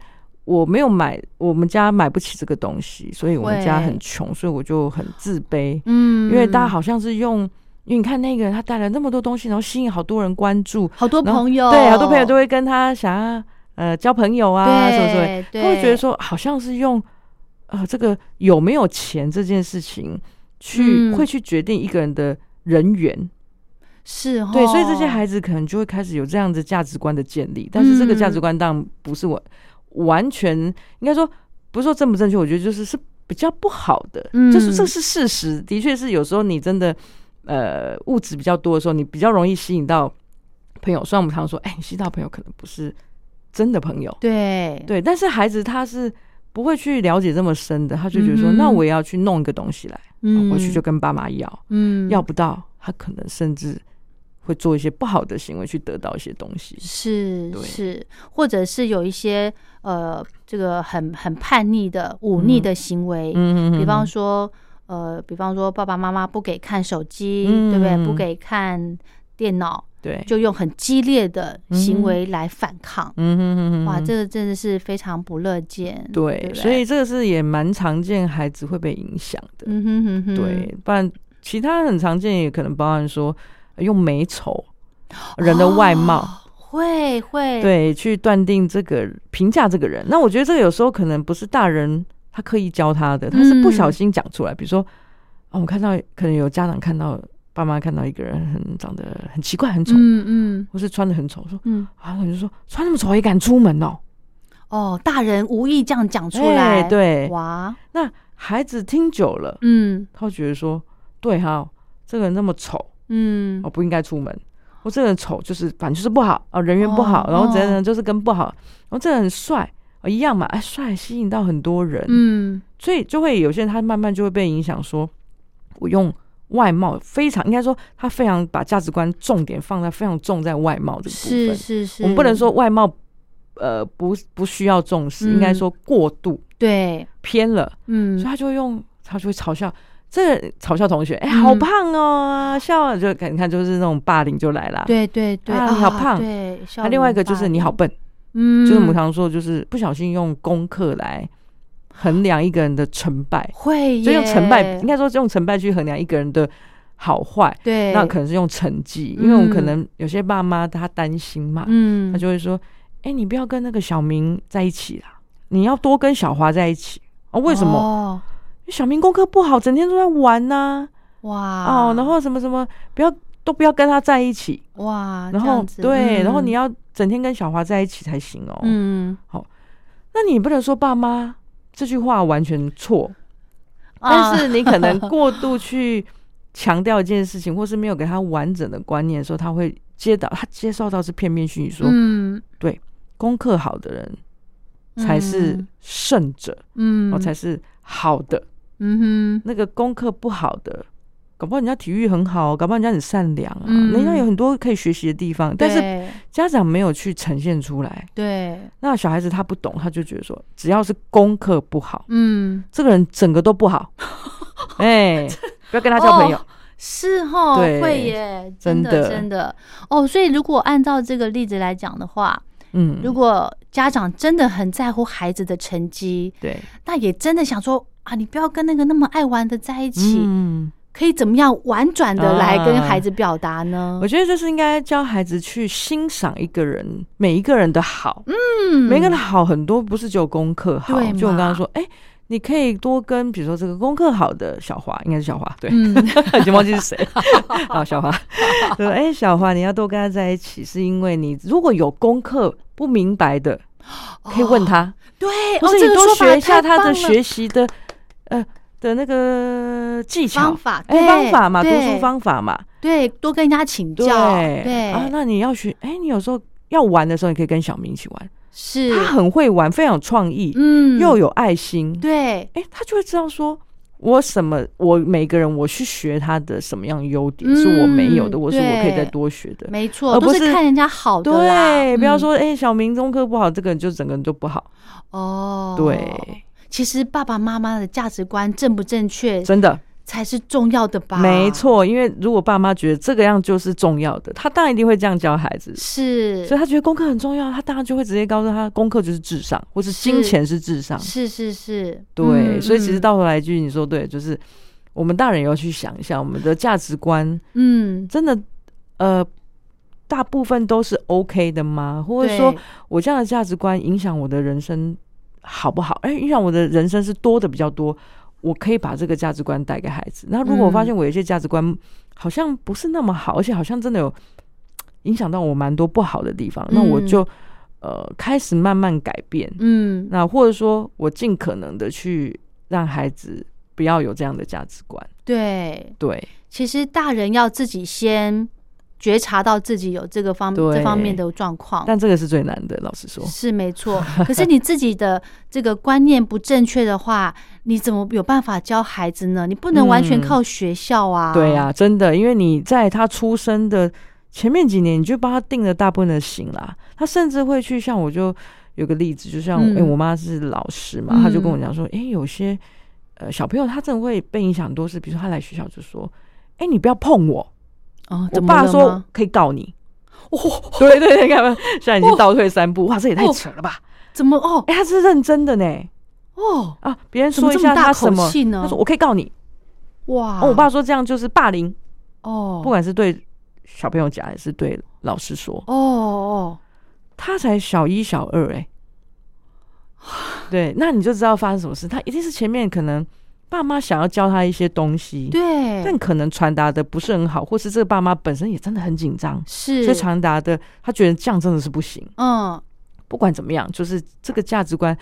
我没有买，我们家买不起这个东西，所以我们家很穷，所以我就很自卑。嗯。因为大家好像是用，因为你看那个人他带了那么多东西，然后吸引好多人关注，好多朋友，对，好多朋友都会跟他想要呃交朋友啊，什么什么，对。对，他会觉得说好像是用呃这个有没有钱这件事情去、嗯。会去决定一个人的人缘，是哦，对，所以这些孩子可能就会开始有这样子价值观的建立，但是这个价嗯值观当然不是我完全应该说不是说正不正确，我觉得就是是比较不好的，嗯。就是这是事实，的确是有时候你真的呃物质比较多的时候，你比较容易吸引到朋友。虽然我们常说，哎、你吸引到朋友可能不是真的朋友，对。对，但是孩子他是不会去了解这么深的，他就觉得说，嗯。那我也要去弄一个东西来，嗯。回去就跟爸妈要，嗯。要不到，他可能甚至会做一些不好的行为去得到一些东西。是是，或者是有一些呃这个很很叛逆的忤逆的行为，嗯比方说呃比方说爸爸妈妈不给看手机，嗯对不对？不给看电脑，对，就用很激烈的行为来反抗。嗯哼哼哼哇，哼这个真的是非常不乐见。对，对对，所以这个是也蛮常见，孩子会被影响的。嗯哼哼哼，对，不然其他很常见也可能包含说呃用美丑人的外貌。哦会会，对，去断定这个评价这个人。那我觉得这个有时候可能不是大人他刻意教他的，他是不小心讲出来。比如说，哦，我们看到可能有家长看到爸妈看到一个人很长得很奇怪、很丑，嗯嗯或是穿的很丑，说嗯，啊，我就说穿那么丑也敢出门哦。哦，大人无意这样讲出哎来，对，哇，那孩子听久了，嗯他会觉得说，对哈，这个人那么丑，嗯。我，不应该出门。我这个人丑，就是反正就是不好哦，人缘不好，哦然后这个哦。人就是跟不好，然后这个人很帅，哦，一样嘛，哎，帅吸引到很多人，嗯。所以就会有些人他慢慢就会被影响，说我用外貌非常应该说他非常把价值观重点放在非常重在外貌这个部是分，是是，我们不能说。外貌呃不不需要重视，嗯应该说过度对，偏了，嗯。所以他就会用他就会嘲笑。这个嘲笑同学，哎、好胖哦，笑了就你看，就是那种霸凌就来了。对对对，啊你好胖对，那、另外一个就是你好，笨，嗯，就是我们常说，就是不小心用功课来衡量一个人的成败，会就，用成败应该说用成败去衡量一个人的好坏，对，那可能是用成绩，因为我们可能有些爸妈他担心嘛，嗯，他就会说，哎、你不要跟那个小明在一起啦，你要多跟小华在一起哦。为什么？哦小明功课不好，整天都在玩呐、哇。哦，然后什么什么，不要都不要跟他在一起，哇，然后对，嗯。然后你要整天跟小华在一起才行哦。嗯，好。那你不能说爸妈这句话完全错，啊。但是你可能过度去强调一件事情，或是没有给他完整的观念的时候，他会接到他接受到是片面讯息，说嗯。对功课好的人才是嗯。胜者，嗯，哦，才是好的。嗯哼。那个功课不好的，搞不好人家体育很好，搞不好人家很善良啊，嗯。人家有很多可以学习的地方，但是家长没有去呈现出来。对，那小孩子他不懂，他就觉得说，只要是功课不好，嗯，这个人整个都不好，哎、不要跟他交朋友。哦是哈，对会耶，真的真的。真的。哦。所以如果按照这个例子来讲的话，嗯，如果家长真的很在乎孩子的成绩，对，那也真的想说啊，你不要跟那个那么爱玩的在一起，嗯，可以怎么样婉转的来跟啊孩子表达呢？我？觉得就是应该教孩子去欣赏一个人每一个人的好，嗯。每个人的好很多不是只有功课好，对就我刚嘛刚说，哎、你可以多跟比如说这个功课好的小华，应该是小华，对，嗯 已经忘记是谁。好，小华，对，哎、小华，你要多跟他在一起，是因为你如果有功课不明白的，可以问他，对，或哦，这是你多学一下他的学习的，呃的那个技巧。方法，哎、对方法嘛，读对书方法嘛，对，多跟人家请教，对啊，那你要学，哎、你有时候要玩的时候，你可以跟小明一起玩，是。他很会玩，非常有创意，嗯。又有爱心，对，哎、他就会知道说。我什么？我每个人我去学他的什么样优点、嗯是我没有的，我是我可以再多学的。没错，而不是是看人家好的啦，对，不要嗯。说哎、小明中科不好，这个人就整个人就不好。哦，对，其实爸爸妈妈的价值观正不正确真的才是重要的吧？没，错。因为如果爸妈觉得这个样就是重要的，他当然一定会这样教孩子。是，所以他觉得功课很重要，他当然就会直接告诉他，功课就是至上，或是金钱是至上。是是是，对，嗯所以其实嗯到头来一句，你说对，就是我们大人也要去想一下，我们的价值观嗯，真的呃，大部分都是 OK 的吗？或者说我这样的价值观影响我的人生好不好？哎、你想我的人生是多的比较多，我可以把这个价值观带给孩子。那如果我发现我有一些价值观好像不是那么好，而且好像真的有影响到我蛮多不好的地方，那我嗯就呃开始慢慢改变。嗯，那或者说我尽可能的去让孩子不要有这样的价值观。对，对，其实大人要自己先觉察到自己有这个方这方面的状况，但这个是最难的，老实说。是没错。可是你自己的这个观念不正确的话，你怎么有办法教孩子呢？你不能完全嗯靠学校啊。对呀、真的，因为你在他出生的前面几年，你就帮他定了大部分的型啦。他甚至会去像我就有个例子，就像嗯哎、我妈是老师嘛，嗯她就跟我讲说，哎、有些呃小朋友他真的会被影响多是，比如说他来学校就说，哎、你不要碰我，哦，我爸说？可以告你。对对对，看吧，现在已经倒退三步，哇，这也太扯了吧！怎么哦哎、他是认真的呢。哦啊，别人说一下他什么他说我可以告你。哇！哦，我爸说这样就是霸凌，哦，不管是对小朋友讲还是对老师说，哦哦，他才小一小二哎、对，那你就知道发生什么事。他一定是前面可能爸妈想要教他一些东西，对，但可能传达的不是很好，或是这个爸妈本身也真的很紧张，是。所以传达的他觉得这样真的是不行。嗯。不管怎么样，就是这个价值观，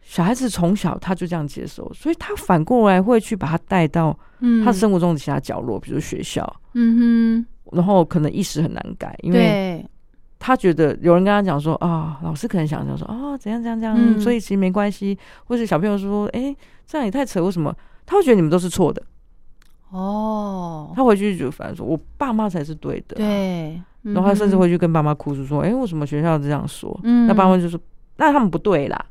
小孩子从小他就这样接受，所以他反过来会去把他带到嗯，他生活中的其他角落，比如学校，嗯哼。然后可能一时很难改，因，为，他觉得有人跟他讲说啊，老师可能想讲说啊，怎样怎样怎样，嗯。所以其实没关系，或者小朋友说，哎、这样也太扯，为什么？他会觉得你们都是错的，哦，他回去就反正说我爸妈才是对的，，对，然后他甚至嗯会去跟爸妈哭诉说，哎、为什么学校这样说？嗯那爸妈就说，那他们不对啦，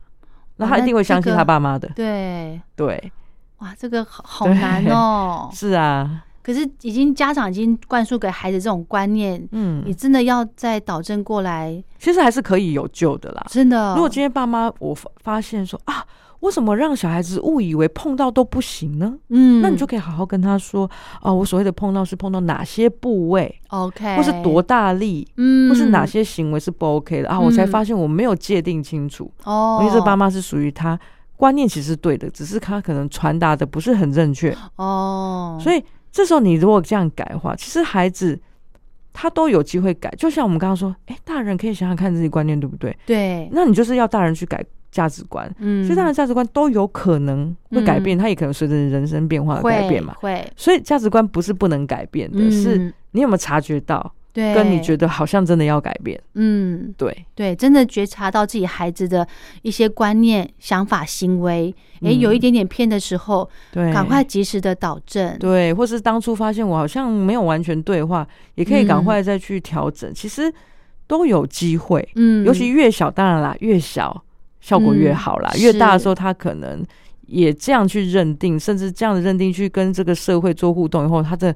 那他一定会相信他爸妈的，对，对，哇，这个好好难哦。是啊，可是已经家长已经灌输给孩子这种观念，嗯。你嗯，真的要再导正过来，其实还是可以有救的啦。真的。如果今天爸妈我发发现说啊，为什么让小孩子误以为碰到都不行呢？嗯，那你就可以好好跟他说，哦，我所谓的碰到是碰到哪些部位，OK，或是多大力，嗯，或是哪些行为是不 OK 的啊？我才发现我没有界定清楚，哦，因为这爸妈是属于他观念其实是对的，只是他可能传达的不是很正确，哦，所以这时候你如果这样改的话，其实孩子。他都有机会改，就像我们刚刚说，哎、大人可以想想看自己观念对不对？对，那你就是要大人去改价值观，嗯，所以他的价值观都有可能会改变，嗯。他也可能随着人生变化而改变嘛。会，所以价值观不是不能改变的，嗯。是你有没有察觉到，对，跟你觉得好像真的要改变。嗯，对，对，真的觉察到自己孩子的一些观念、想法、行为，哎，嗯。有一点点偏的时候，对，赶快及时的导正。对，或是当初发现我好像没有完全对的话，也可以赶快再去调整。其实都有机会，嗯，尤其越小，当然啦，越小效果越好啦。嗯越大的时候，他可能也这样去认定，甚至这样的认定去跟这个社会做互动以后，他的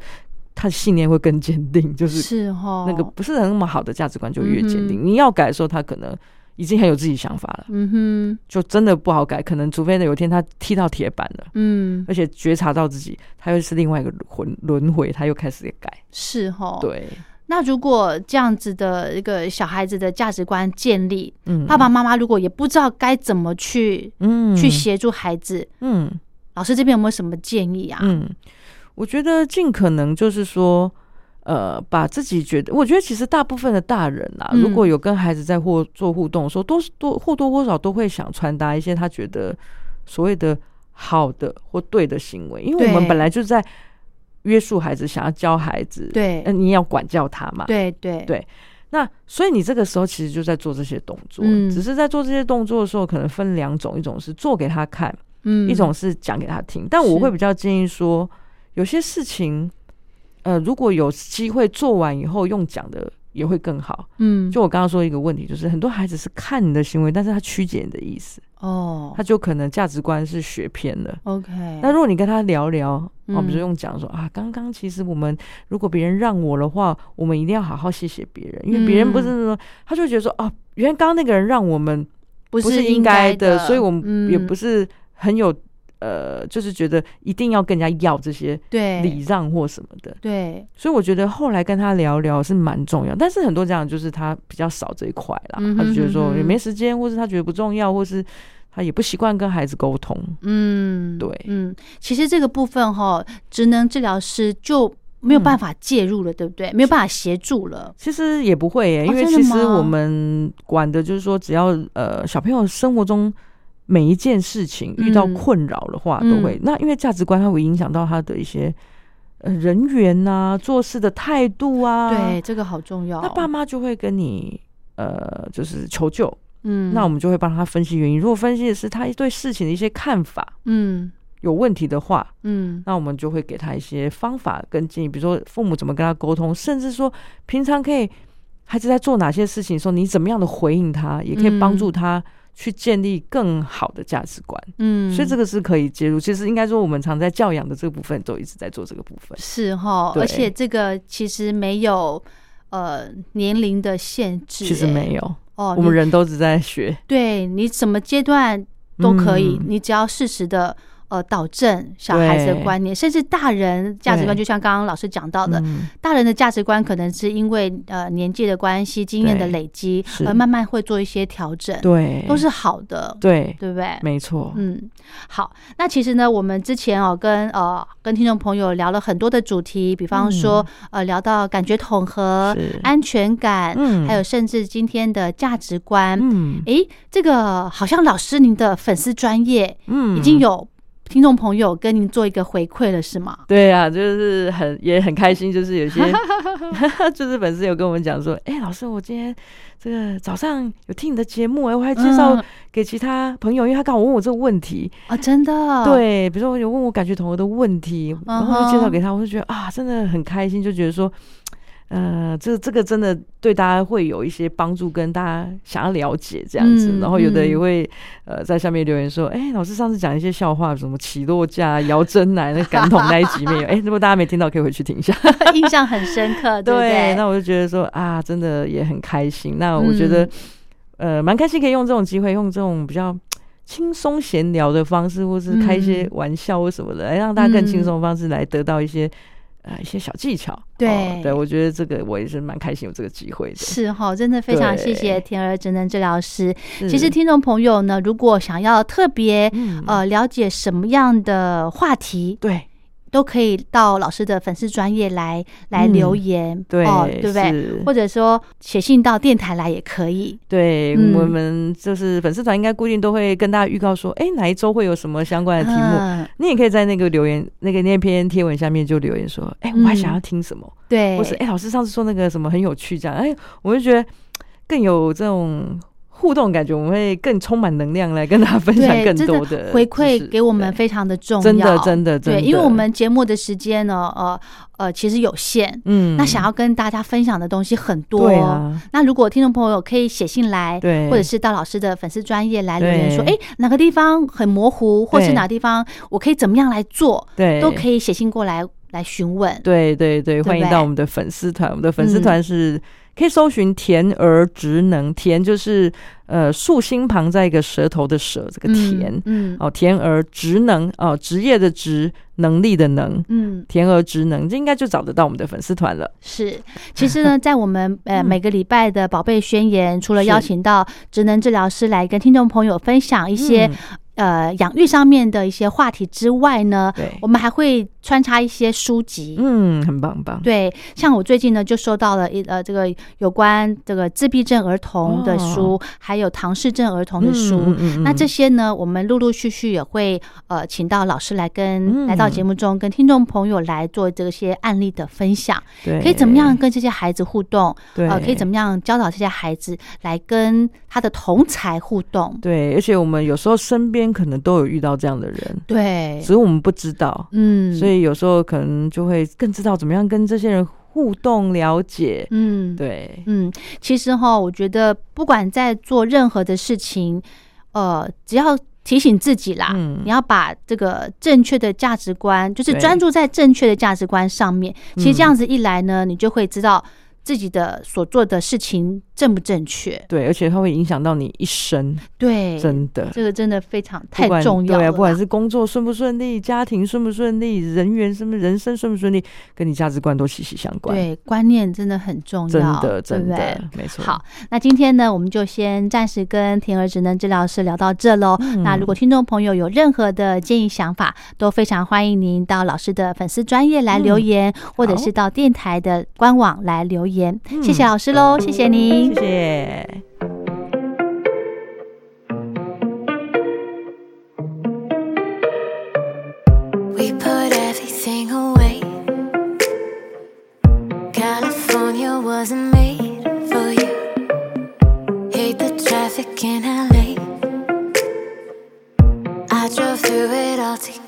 他的信念会更坚定，就是是哈，那个不是很那么好的价值观就越坚定。嗯你要改的时候，他可能已经很有自己想法了，嗯哼，就真的不好改。可能除非有一天他踢到铁板了，嗯，而且觉察到自己，他又是另外一个轮轮回，他又开始改。是哈。。对，那如果这样子的一个小孩子的价值观建立，嗯，爸爸妈妈如果也不知道该怎么去嗯。去协助孩子，嗯。老师这边有没有什么建议啊？嗯，我觉得尽可能就是说。呃，把自己觉得，我觉得其实大部分的大人啊，嗯。如果有跟孩子在或做互动的时候，多多或多或少都会想传达一些他觉得所谓的好的或对的行为，因为我们本来就在约束孩子，想要教孩子，对。呃，你也要管教他嘛，对对。对。那所以你这个时候其实就在做这些动作，嗯。只是在做这些动作的时候，可能分两种，一种是做给他看，嗯。一种是讲给他听。但我会比较建议说，有些事情，呃，如果有机会做完以后用讲的也会更好。嗯。就我刚刚说一个问题，就是很多孩子是看你的行为，但是他曲解你的意思，哦。他就可能价值观是学偏了。，OK，那如果你跟他聊聊，哦，嗯比如用讲说啊，刚刚其实我们如果别人让我的话，我们一定要好好谢谢别人，因为别人不是嗯说，他就觉得说啊，原来刚刚那个人让我们不不是应应该的，所以我们也嗯不是很有呃，就是觉得一定要跟人家要这些对。礼让或什么的。对，所以我觉得后来跟他聊聊是蛮重要，但是很多家长就是他比较少这一块啦，嗯哼他就觉得说也没时间，或是他觉得不重要，或是他也不习惯跟孩子沟通。嗯，对。嗯，其实这个部分哈，职能治疗师就没有办法介入了，对不对？没有办法协助了，其实也不会耶、哦因为其实我们管的就是说，只要呃小朋友生活中每一件事情遇到嗯困扰的话，嗯都会那因为价值观它会影响到他的一些呃人缘呐、做事的态度啊。对，，这个好重要。那爸妈就会跟你呃就是求救，嗯，那我们就会帮他分析原因。如果分析的是他对事情的一些看法嗯有问题的话，嗯那我们就会给他一些方法跟建议，比如说父母怎么跟他沟通，甚至说平常可以孩子在做哪些事情的时候，你怎么样的回应他，也可以帮助他去建立更好的价值观。嗯，所以这个是可以介入。其实应该说，我们常在教养的这个部分都一直在做这个部分。是哈，而且这个其实没有呃年龄的限制，其实没有有，哦，我们人都只在学。对你什么阶段都可以，嗯你只要适时的。呃，导正小孩子的观念，甚至大人价值观，就像刚刚老师讲到的，嗯大人的价值观可能是因为呃年纪的关系、经验的累积，而慢慢会做一些调整，对，都是好的，对，对不对？没错。嗯，好，那其实呢，我们之前哦跟呃跟听众朋友聊了很多的主题，比方说、呃聊到感觉统合、安全感，嗯还有甚至今天的价值观。嗯诶，这个好像老师您的粉丝专业嗯已经有听众朋友跟您做一个回馈了，是吗？对啊，就是很也很开心，就是有些 就是粉丝有跟我们讲说，哎、老师，我今天这个早上有听你的节目、哎，我还介绍嗯给其他朋友，因为他刚好问我这个问题，啊，真的，，对，比如说有问我感觉同学的问题，然后就介绍给他，我就觉得啊，真的很开心，就觉得说。呃，这这个真的对大家会有一些帮助，跟大家想要了解这样子。嗯然后有的也嗯会呃在下面留言说，哎、老师上次讲一些笑话，什么起落架、姚真奶那感统那一集没有？哎、如果大家没听到，可以回去听一下。印象很深刻，对不对？那我就觉得说啊，真的也很开心。那我觉得、嗯呃蛮开心，可以用这种机会，用这种比较。轻松闲聊的方式，或是开一些嗯玩笑或什么的，来让大家更轻嗯松的方式来得到一些、呃一些小技巧。对哦对我觉得这个我也是蛮开心有这个机会的。是哈，真的非常谢谢对田儿职能治疗师。其实听众朋友呢，如果想要特别嗯呃了解什么样的话题，对都可以到老师的粉丝专业来来留言，嗯对哦，对不对？或者说写信到电台来也可以。对，嗯我们就是粉丝团应该固定都会跟大家预告说，哎，哪一周会有什么相关的题目。嗯你也可以在那个留言那个那篇贴文下面就留言说，哎、我还嗯想要听什么，对，或是哎、老师上次说那个什么很有趣，这样，哎、我就觉得更有这种互动感觉，我们会更充满能量来跟大家分享更多的回馈给我们非常的重要，真的真的真对，的，因为我们节目的时间呢，呃呃，其实有限。嗯。那想要跟大家分享的东西很多，对啊，那如果听众朋友可以写信来，对。或者是到老师的粉丝专业来留言说，哎对，哪个地方很模糊，或是对。哪地方我可以怎么样来做，对。都可以写信过来来询问。对对对，欢迎到我们的粉丝团，我们的粉丝嗯。团是。可以搜寻“甜儿职能”，甜就是呃竖心旁在一个舌头的舌，这个甜、嗯。哦，甜儿职能哦，职业的职，能力的能，嗯，甜儿职能，这应该就找得到我们的粉丝团了。是。其实呢，在我们呃嗯。每个礼拜的宝贝宣言，除了邀请到职能治疗师来跟听众朋友分享一些、嗯呃养育上面的一些话题之外呢，我们还会穿插一些书籍。嗯，很棒很棒。对，像我最近呢就收到了一呃这个有关这个自闭症儿童的书，还有唐氏症儿童的书。哦嗯嗯嗯那这些呢，我们陆陆续续也会呃请到老师来跟、嗯来到节目中跟听众朋友来做这些案例的分享，对可以怎么样跟这些孩子互动？对呃，可以怎么样教导这些孩子来跟他的同才互动？对，而且我们有时候身边可能都有遇到这样的人，对只，是我们不知道，嗯，所以有时候可能就会更知道怎么样跟这些人互动、了解。嗯，对，嗯，其实哈，我觉得不管在做任何的事情，呃，只要提醒自己啦，嗯你要把这个正确的价值观，就是专注在正确的价值观上面。其实这嗯样子一来呢，你就会知道自己的所做的事情正不正确。对，而且它会影响到你一生，对，真的。这个真的非常太重要了。对啊，不管是工作顺不顺利，家庭顺不顺利，人缘什么人生顺不顺利，跟你价值观都息息相关。，对观念真的很重要真要，的真对不对的？没错。好，那今天呢，我们就先暂时跟甜儿职能治疗师聊到这喽。嗯那如果听众朋友有任何的建议想法，都非常欢迎您到老师的粉丝专业来留言，或者是到电台的官网来留言。嗯谢谢老师喽，谢谢您谢。谢。We put everything away. California wasn't made for you. Hate the traffic in LA. I drove through it all to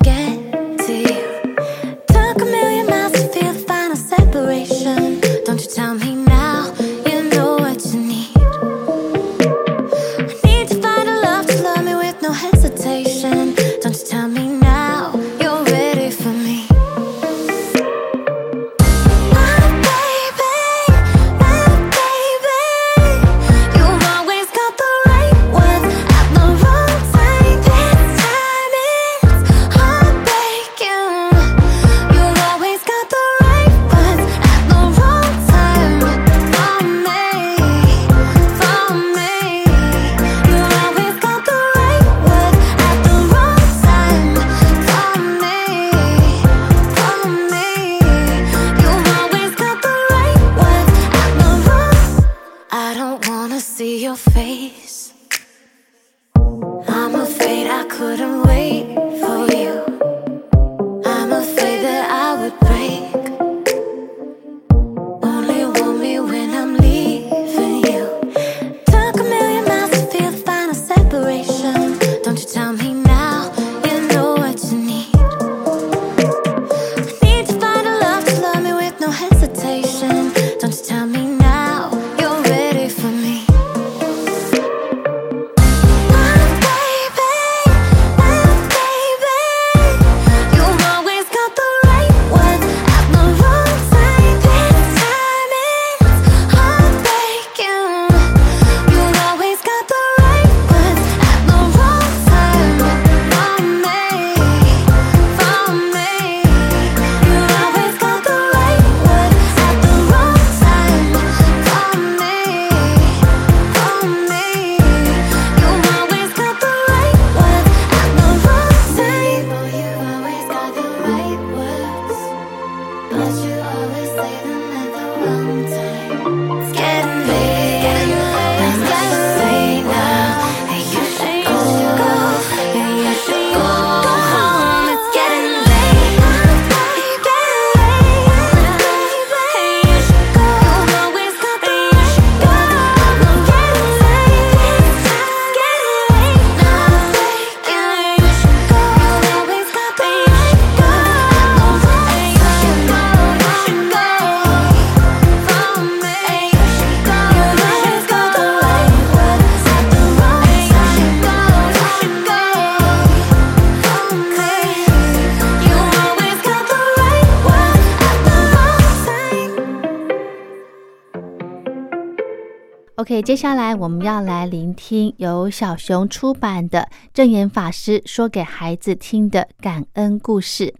接下来我们要来聆听由小熊出版的正言法师说给孩子听的感恩故事。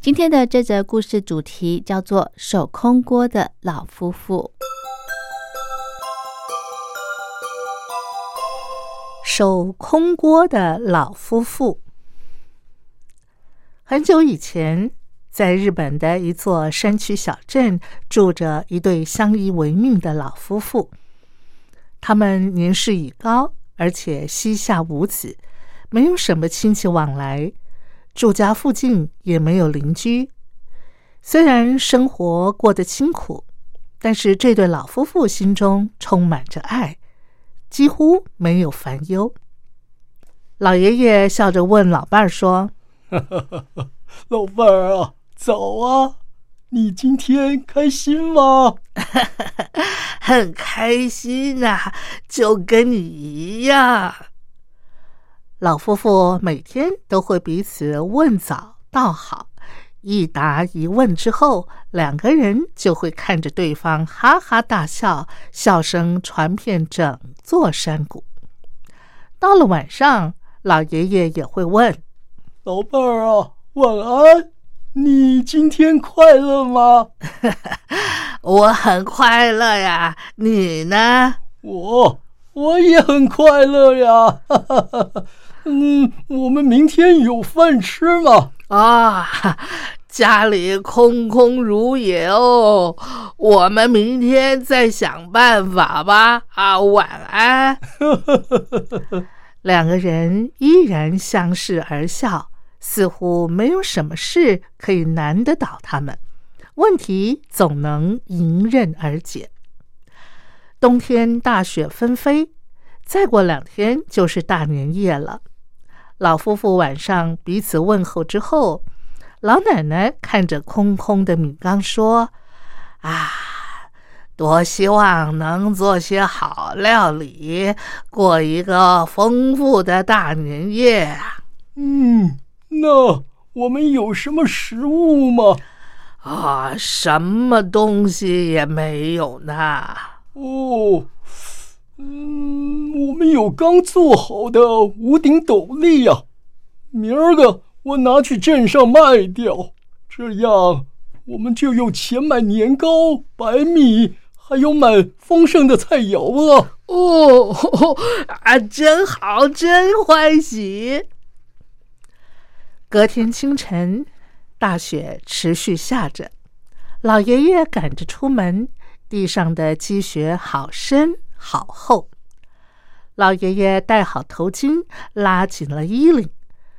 今天的这则故事主题叫做“手空锅的老夫妇”。手空锅的老夫妇。很久以前，在日本的一座山区小镇，住着一对相依为命的老夫妇。他们年事已高，而且膝下无子，没有什么亲戚往来，住家附近也没有邻居。虽然生活过得清苦，但是这对老夫妇心中充满着爱，几乎没有烦忧。老爷爷笑着问老伴儿说：“ 老伴儿啊，早啊！你今天开心吗？” 很开心啊，就跟你一样。老夫妇每天都会彼此问早道好，一答一问之后，两个人就会看着对方哈哈大笑，笑声传遍整座山谷。到了晚上，老爷爷也会问老伴儿啊：“晚安，你今天快乐吗？” 我很快乐呀，你呢？我我也很快乐呀。嗯，我们明天有饭吃吗？啊，家里空空如也哦。我们明天再想办法吧。啊，晚安。两个人依然相视而笑，似乎没有什么事可以难得倒他们。问题总能迎刃而解。冬天大雪纷飞，再过两天就是大年夜了。老夫妇晚上彼此问候之后，老奶奶看着空空的米缸说：“啊，多希望能做些好料理，过一个丰富的大年夜啊！”嗯，那我们有什么食物吗？啊，什么东西也没有呢。哦，嗯，我们有刚做好的五顶斗笠呀，明儿个我拿去镇上卖掉，这样我们就有钱买年糕、白米，还有买丰盛的菜肴了。哦，啊，真好，真欢喜。隔天清晨。大雪持续下着，老爷爷赶着出门，地上的积雪好深好厚。老爷爷戴好头巾，拉紧了衣领，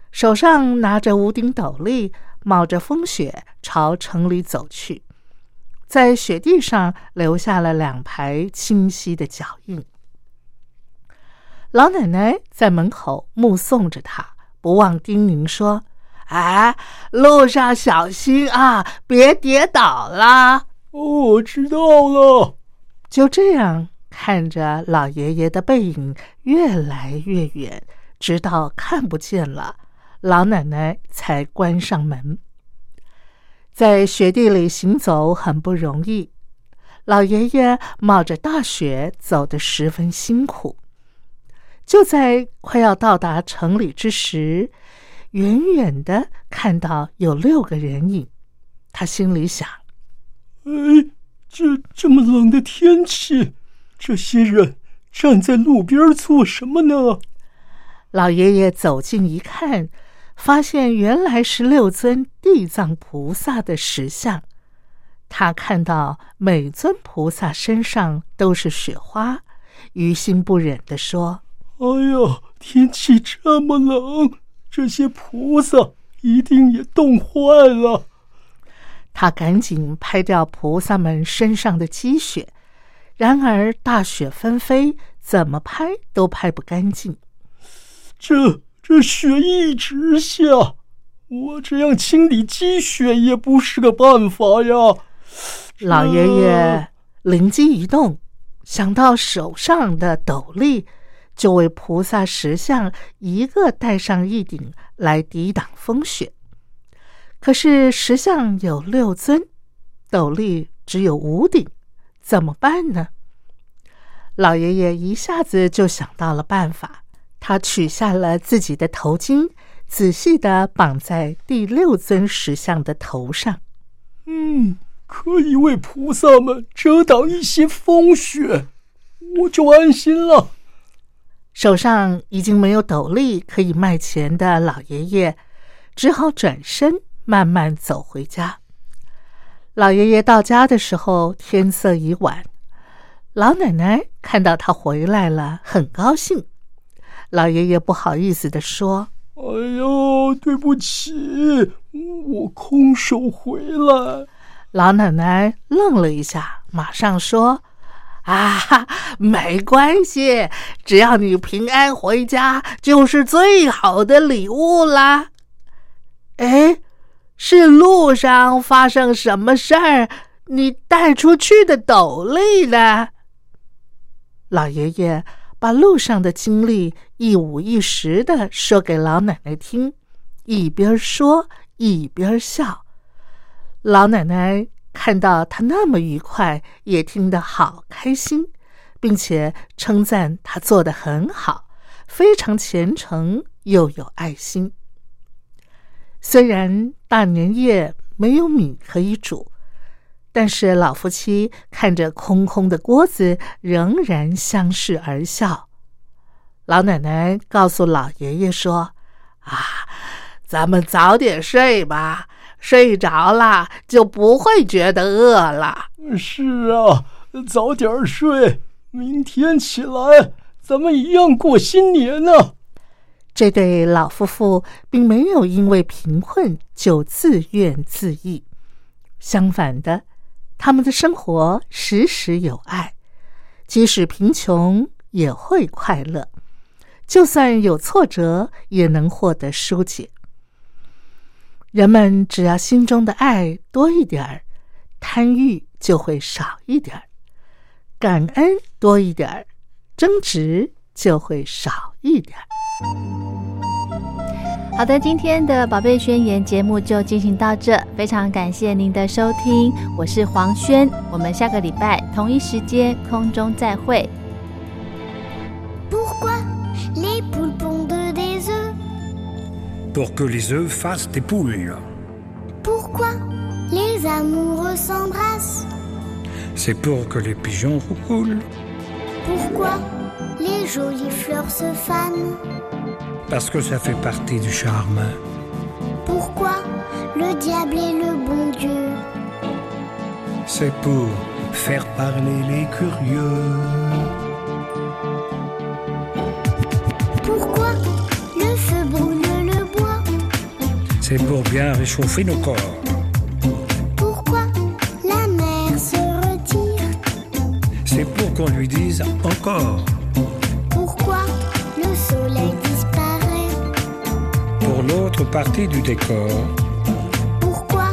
手上拿着五顶斗笠，冒着风雪朝城里走去，在雪地上留下了两排清晰的脚印。老奶奶在门口目送着他，不忘叮咛说。哎，路上小心啊，别跌倒啦！哦，我知道了。就这样看着老爷爷的背影越来越远，直到看不见了，老奶奶才关上门。在雪地里行走很不容易，老爷爷冒着大雪走得十分辛苦。就在快要到达城里之时。远远的看到有六个人影，他心里想：“哎，这这么冷的天气，这些人站在路边做什么呢？”老爷爷走近一看，发现原来是六尊地藏菩萨的石像。他看到每尊菩萨身上都是雪花，于心不忍的说：“哎呀，天气这么冷！”这些菩萨一定也冻坏了。他赶紧拍掉菩萨们身上的积雪，然而大雪纷飞，怎么拍都拍不干净。这这雪一直下，我这样清理积雪也不是个办法呀。老爷爷灵机一动，想到手上的斗笠。就为菩萨石像一个戴上一顶来抵挡风雪，可是石像有六尊，斗笠只有五顶，怎么办呢？老爷爷一下子就想到了办法，他取下了自己的头巾，仔细的绑在第六尊石像的头上。嗯，可以为菩萨们遮挡一些风雪，我就安心了。手上已经没有斗笠可以卖钱的老爷爷，只好转身慢慢走回家。老爷爷到家的时候，天色已晚。老奶奶看到他回来了，很高兴。老爷爷不好意思的说：“哎呦，对不起，我空手回来。”老奶奶愣了一下，马上说。啊，没关系，只要你平安回家，就是最好的礼物啦。哎，是路上发生什么事儿？你带出去的斗笠呢？老爷爷把路上的经历一五一十的说给老奶奶听，一边说一边笑。老奶奶。看到他那么愉快，也听得好开心，并且称赞他做的很好，非常虔诚又有爱心。虽然大年夜没有米可以煮，但是老夫妻看着空空的锅子，仍然相视而笑。老奶奶告诉老爷爷说：“啊，咱们早点睡吧。”睡着了就不会觉得饿了。是啊，早点睡，明天起来咱们一样过新年呢。这对老夫妇并没有因为贫困就自怨自艾，相反的，他们的生活时时有爱，即使贫穷也会快乐，就算有挫折也能获得疏解。人们只要心中的爱多一点儿，贪欲就会少一点儿；感恩多一点儿，争执就会少一点儿。好的，今天的宝贝宣言节目就进行到这，非常感谢您的收听，我是黄轩，我们下个礼拜同一时间空中再会。Pour que les œufs fassent des poules. Pourquoi les amoureux s'embrassent? C'est pour que les pigeons roulent. Pourquoi les jolies fleurs se fanent? Parce que ça fait partie du charme. Pourquoi le diable est le bon Dieu? C'est pour faire parler les curieux. C'est pour bien réchauffer nos corps. Pourquoi la mer se retire? C'est pour qu'on lui dise encore. Pourquoi le soleil disparaît? Pour l'autre partie du décor. Pourquoi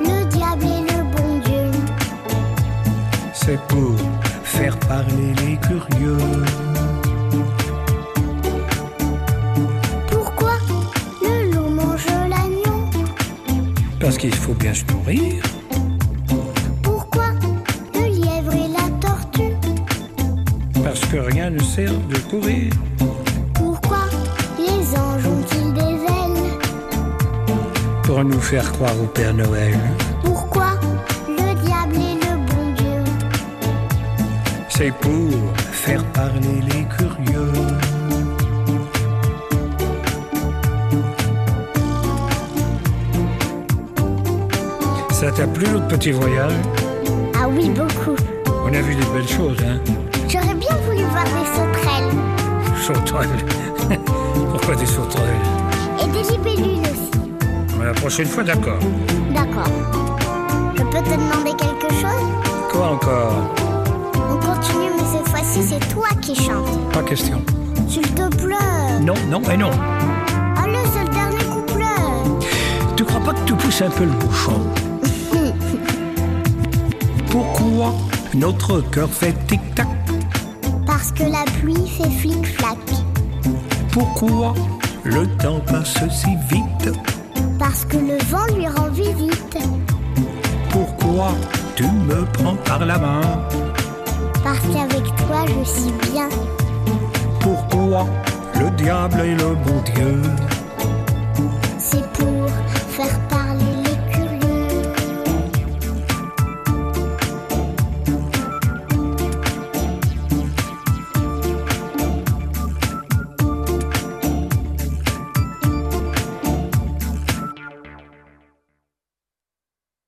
le diable est le bon Dieu? C'est pour faire parler les curieux. Parce qu'il faut bien se nourrir. Pourquoi le lièvre et la tortue? Parce que rien ne sert de courir. Pourquoi les anges ont-ils des ailes? Pour nous faire croire au Père Noël. Pourquoi le diable est le bon Dieu? C'est pour faire parler les curieux. Ça t'a plu notre petit voyage Ah oui, beaucoup. On a vu des belles choses, hein J'aurais bien voulu voir des sauterelles. Sauterelles Pourquoi des sauterelles Et des libellules aussi. La prochaine fois, d'accord. D'accord. Je peux te demander quelque chose Quoi encore On continue, mais cette fois-ci, c'est toi qui chantes. Pas question. S'il te plaît. Non, non et non. Allez, c'est le dernier couplet. Tu crois pas que tu pousses un peu le bouchon Pourquoi notre cœur fait tic-tac Parce que la pluie fait flic-flac. Pourquoi le temps passe si vite? Parce que le vent lui rend visite. Pourquoi tu me prends par la main? Parce qu'avec toi, je suis bien. Pour toi, le diable est le bon Dieu?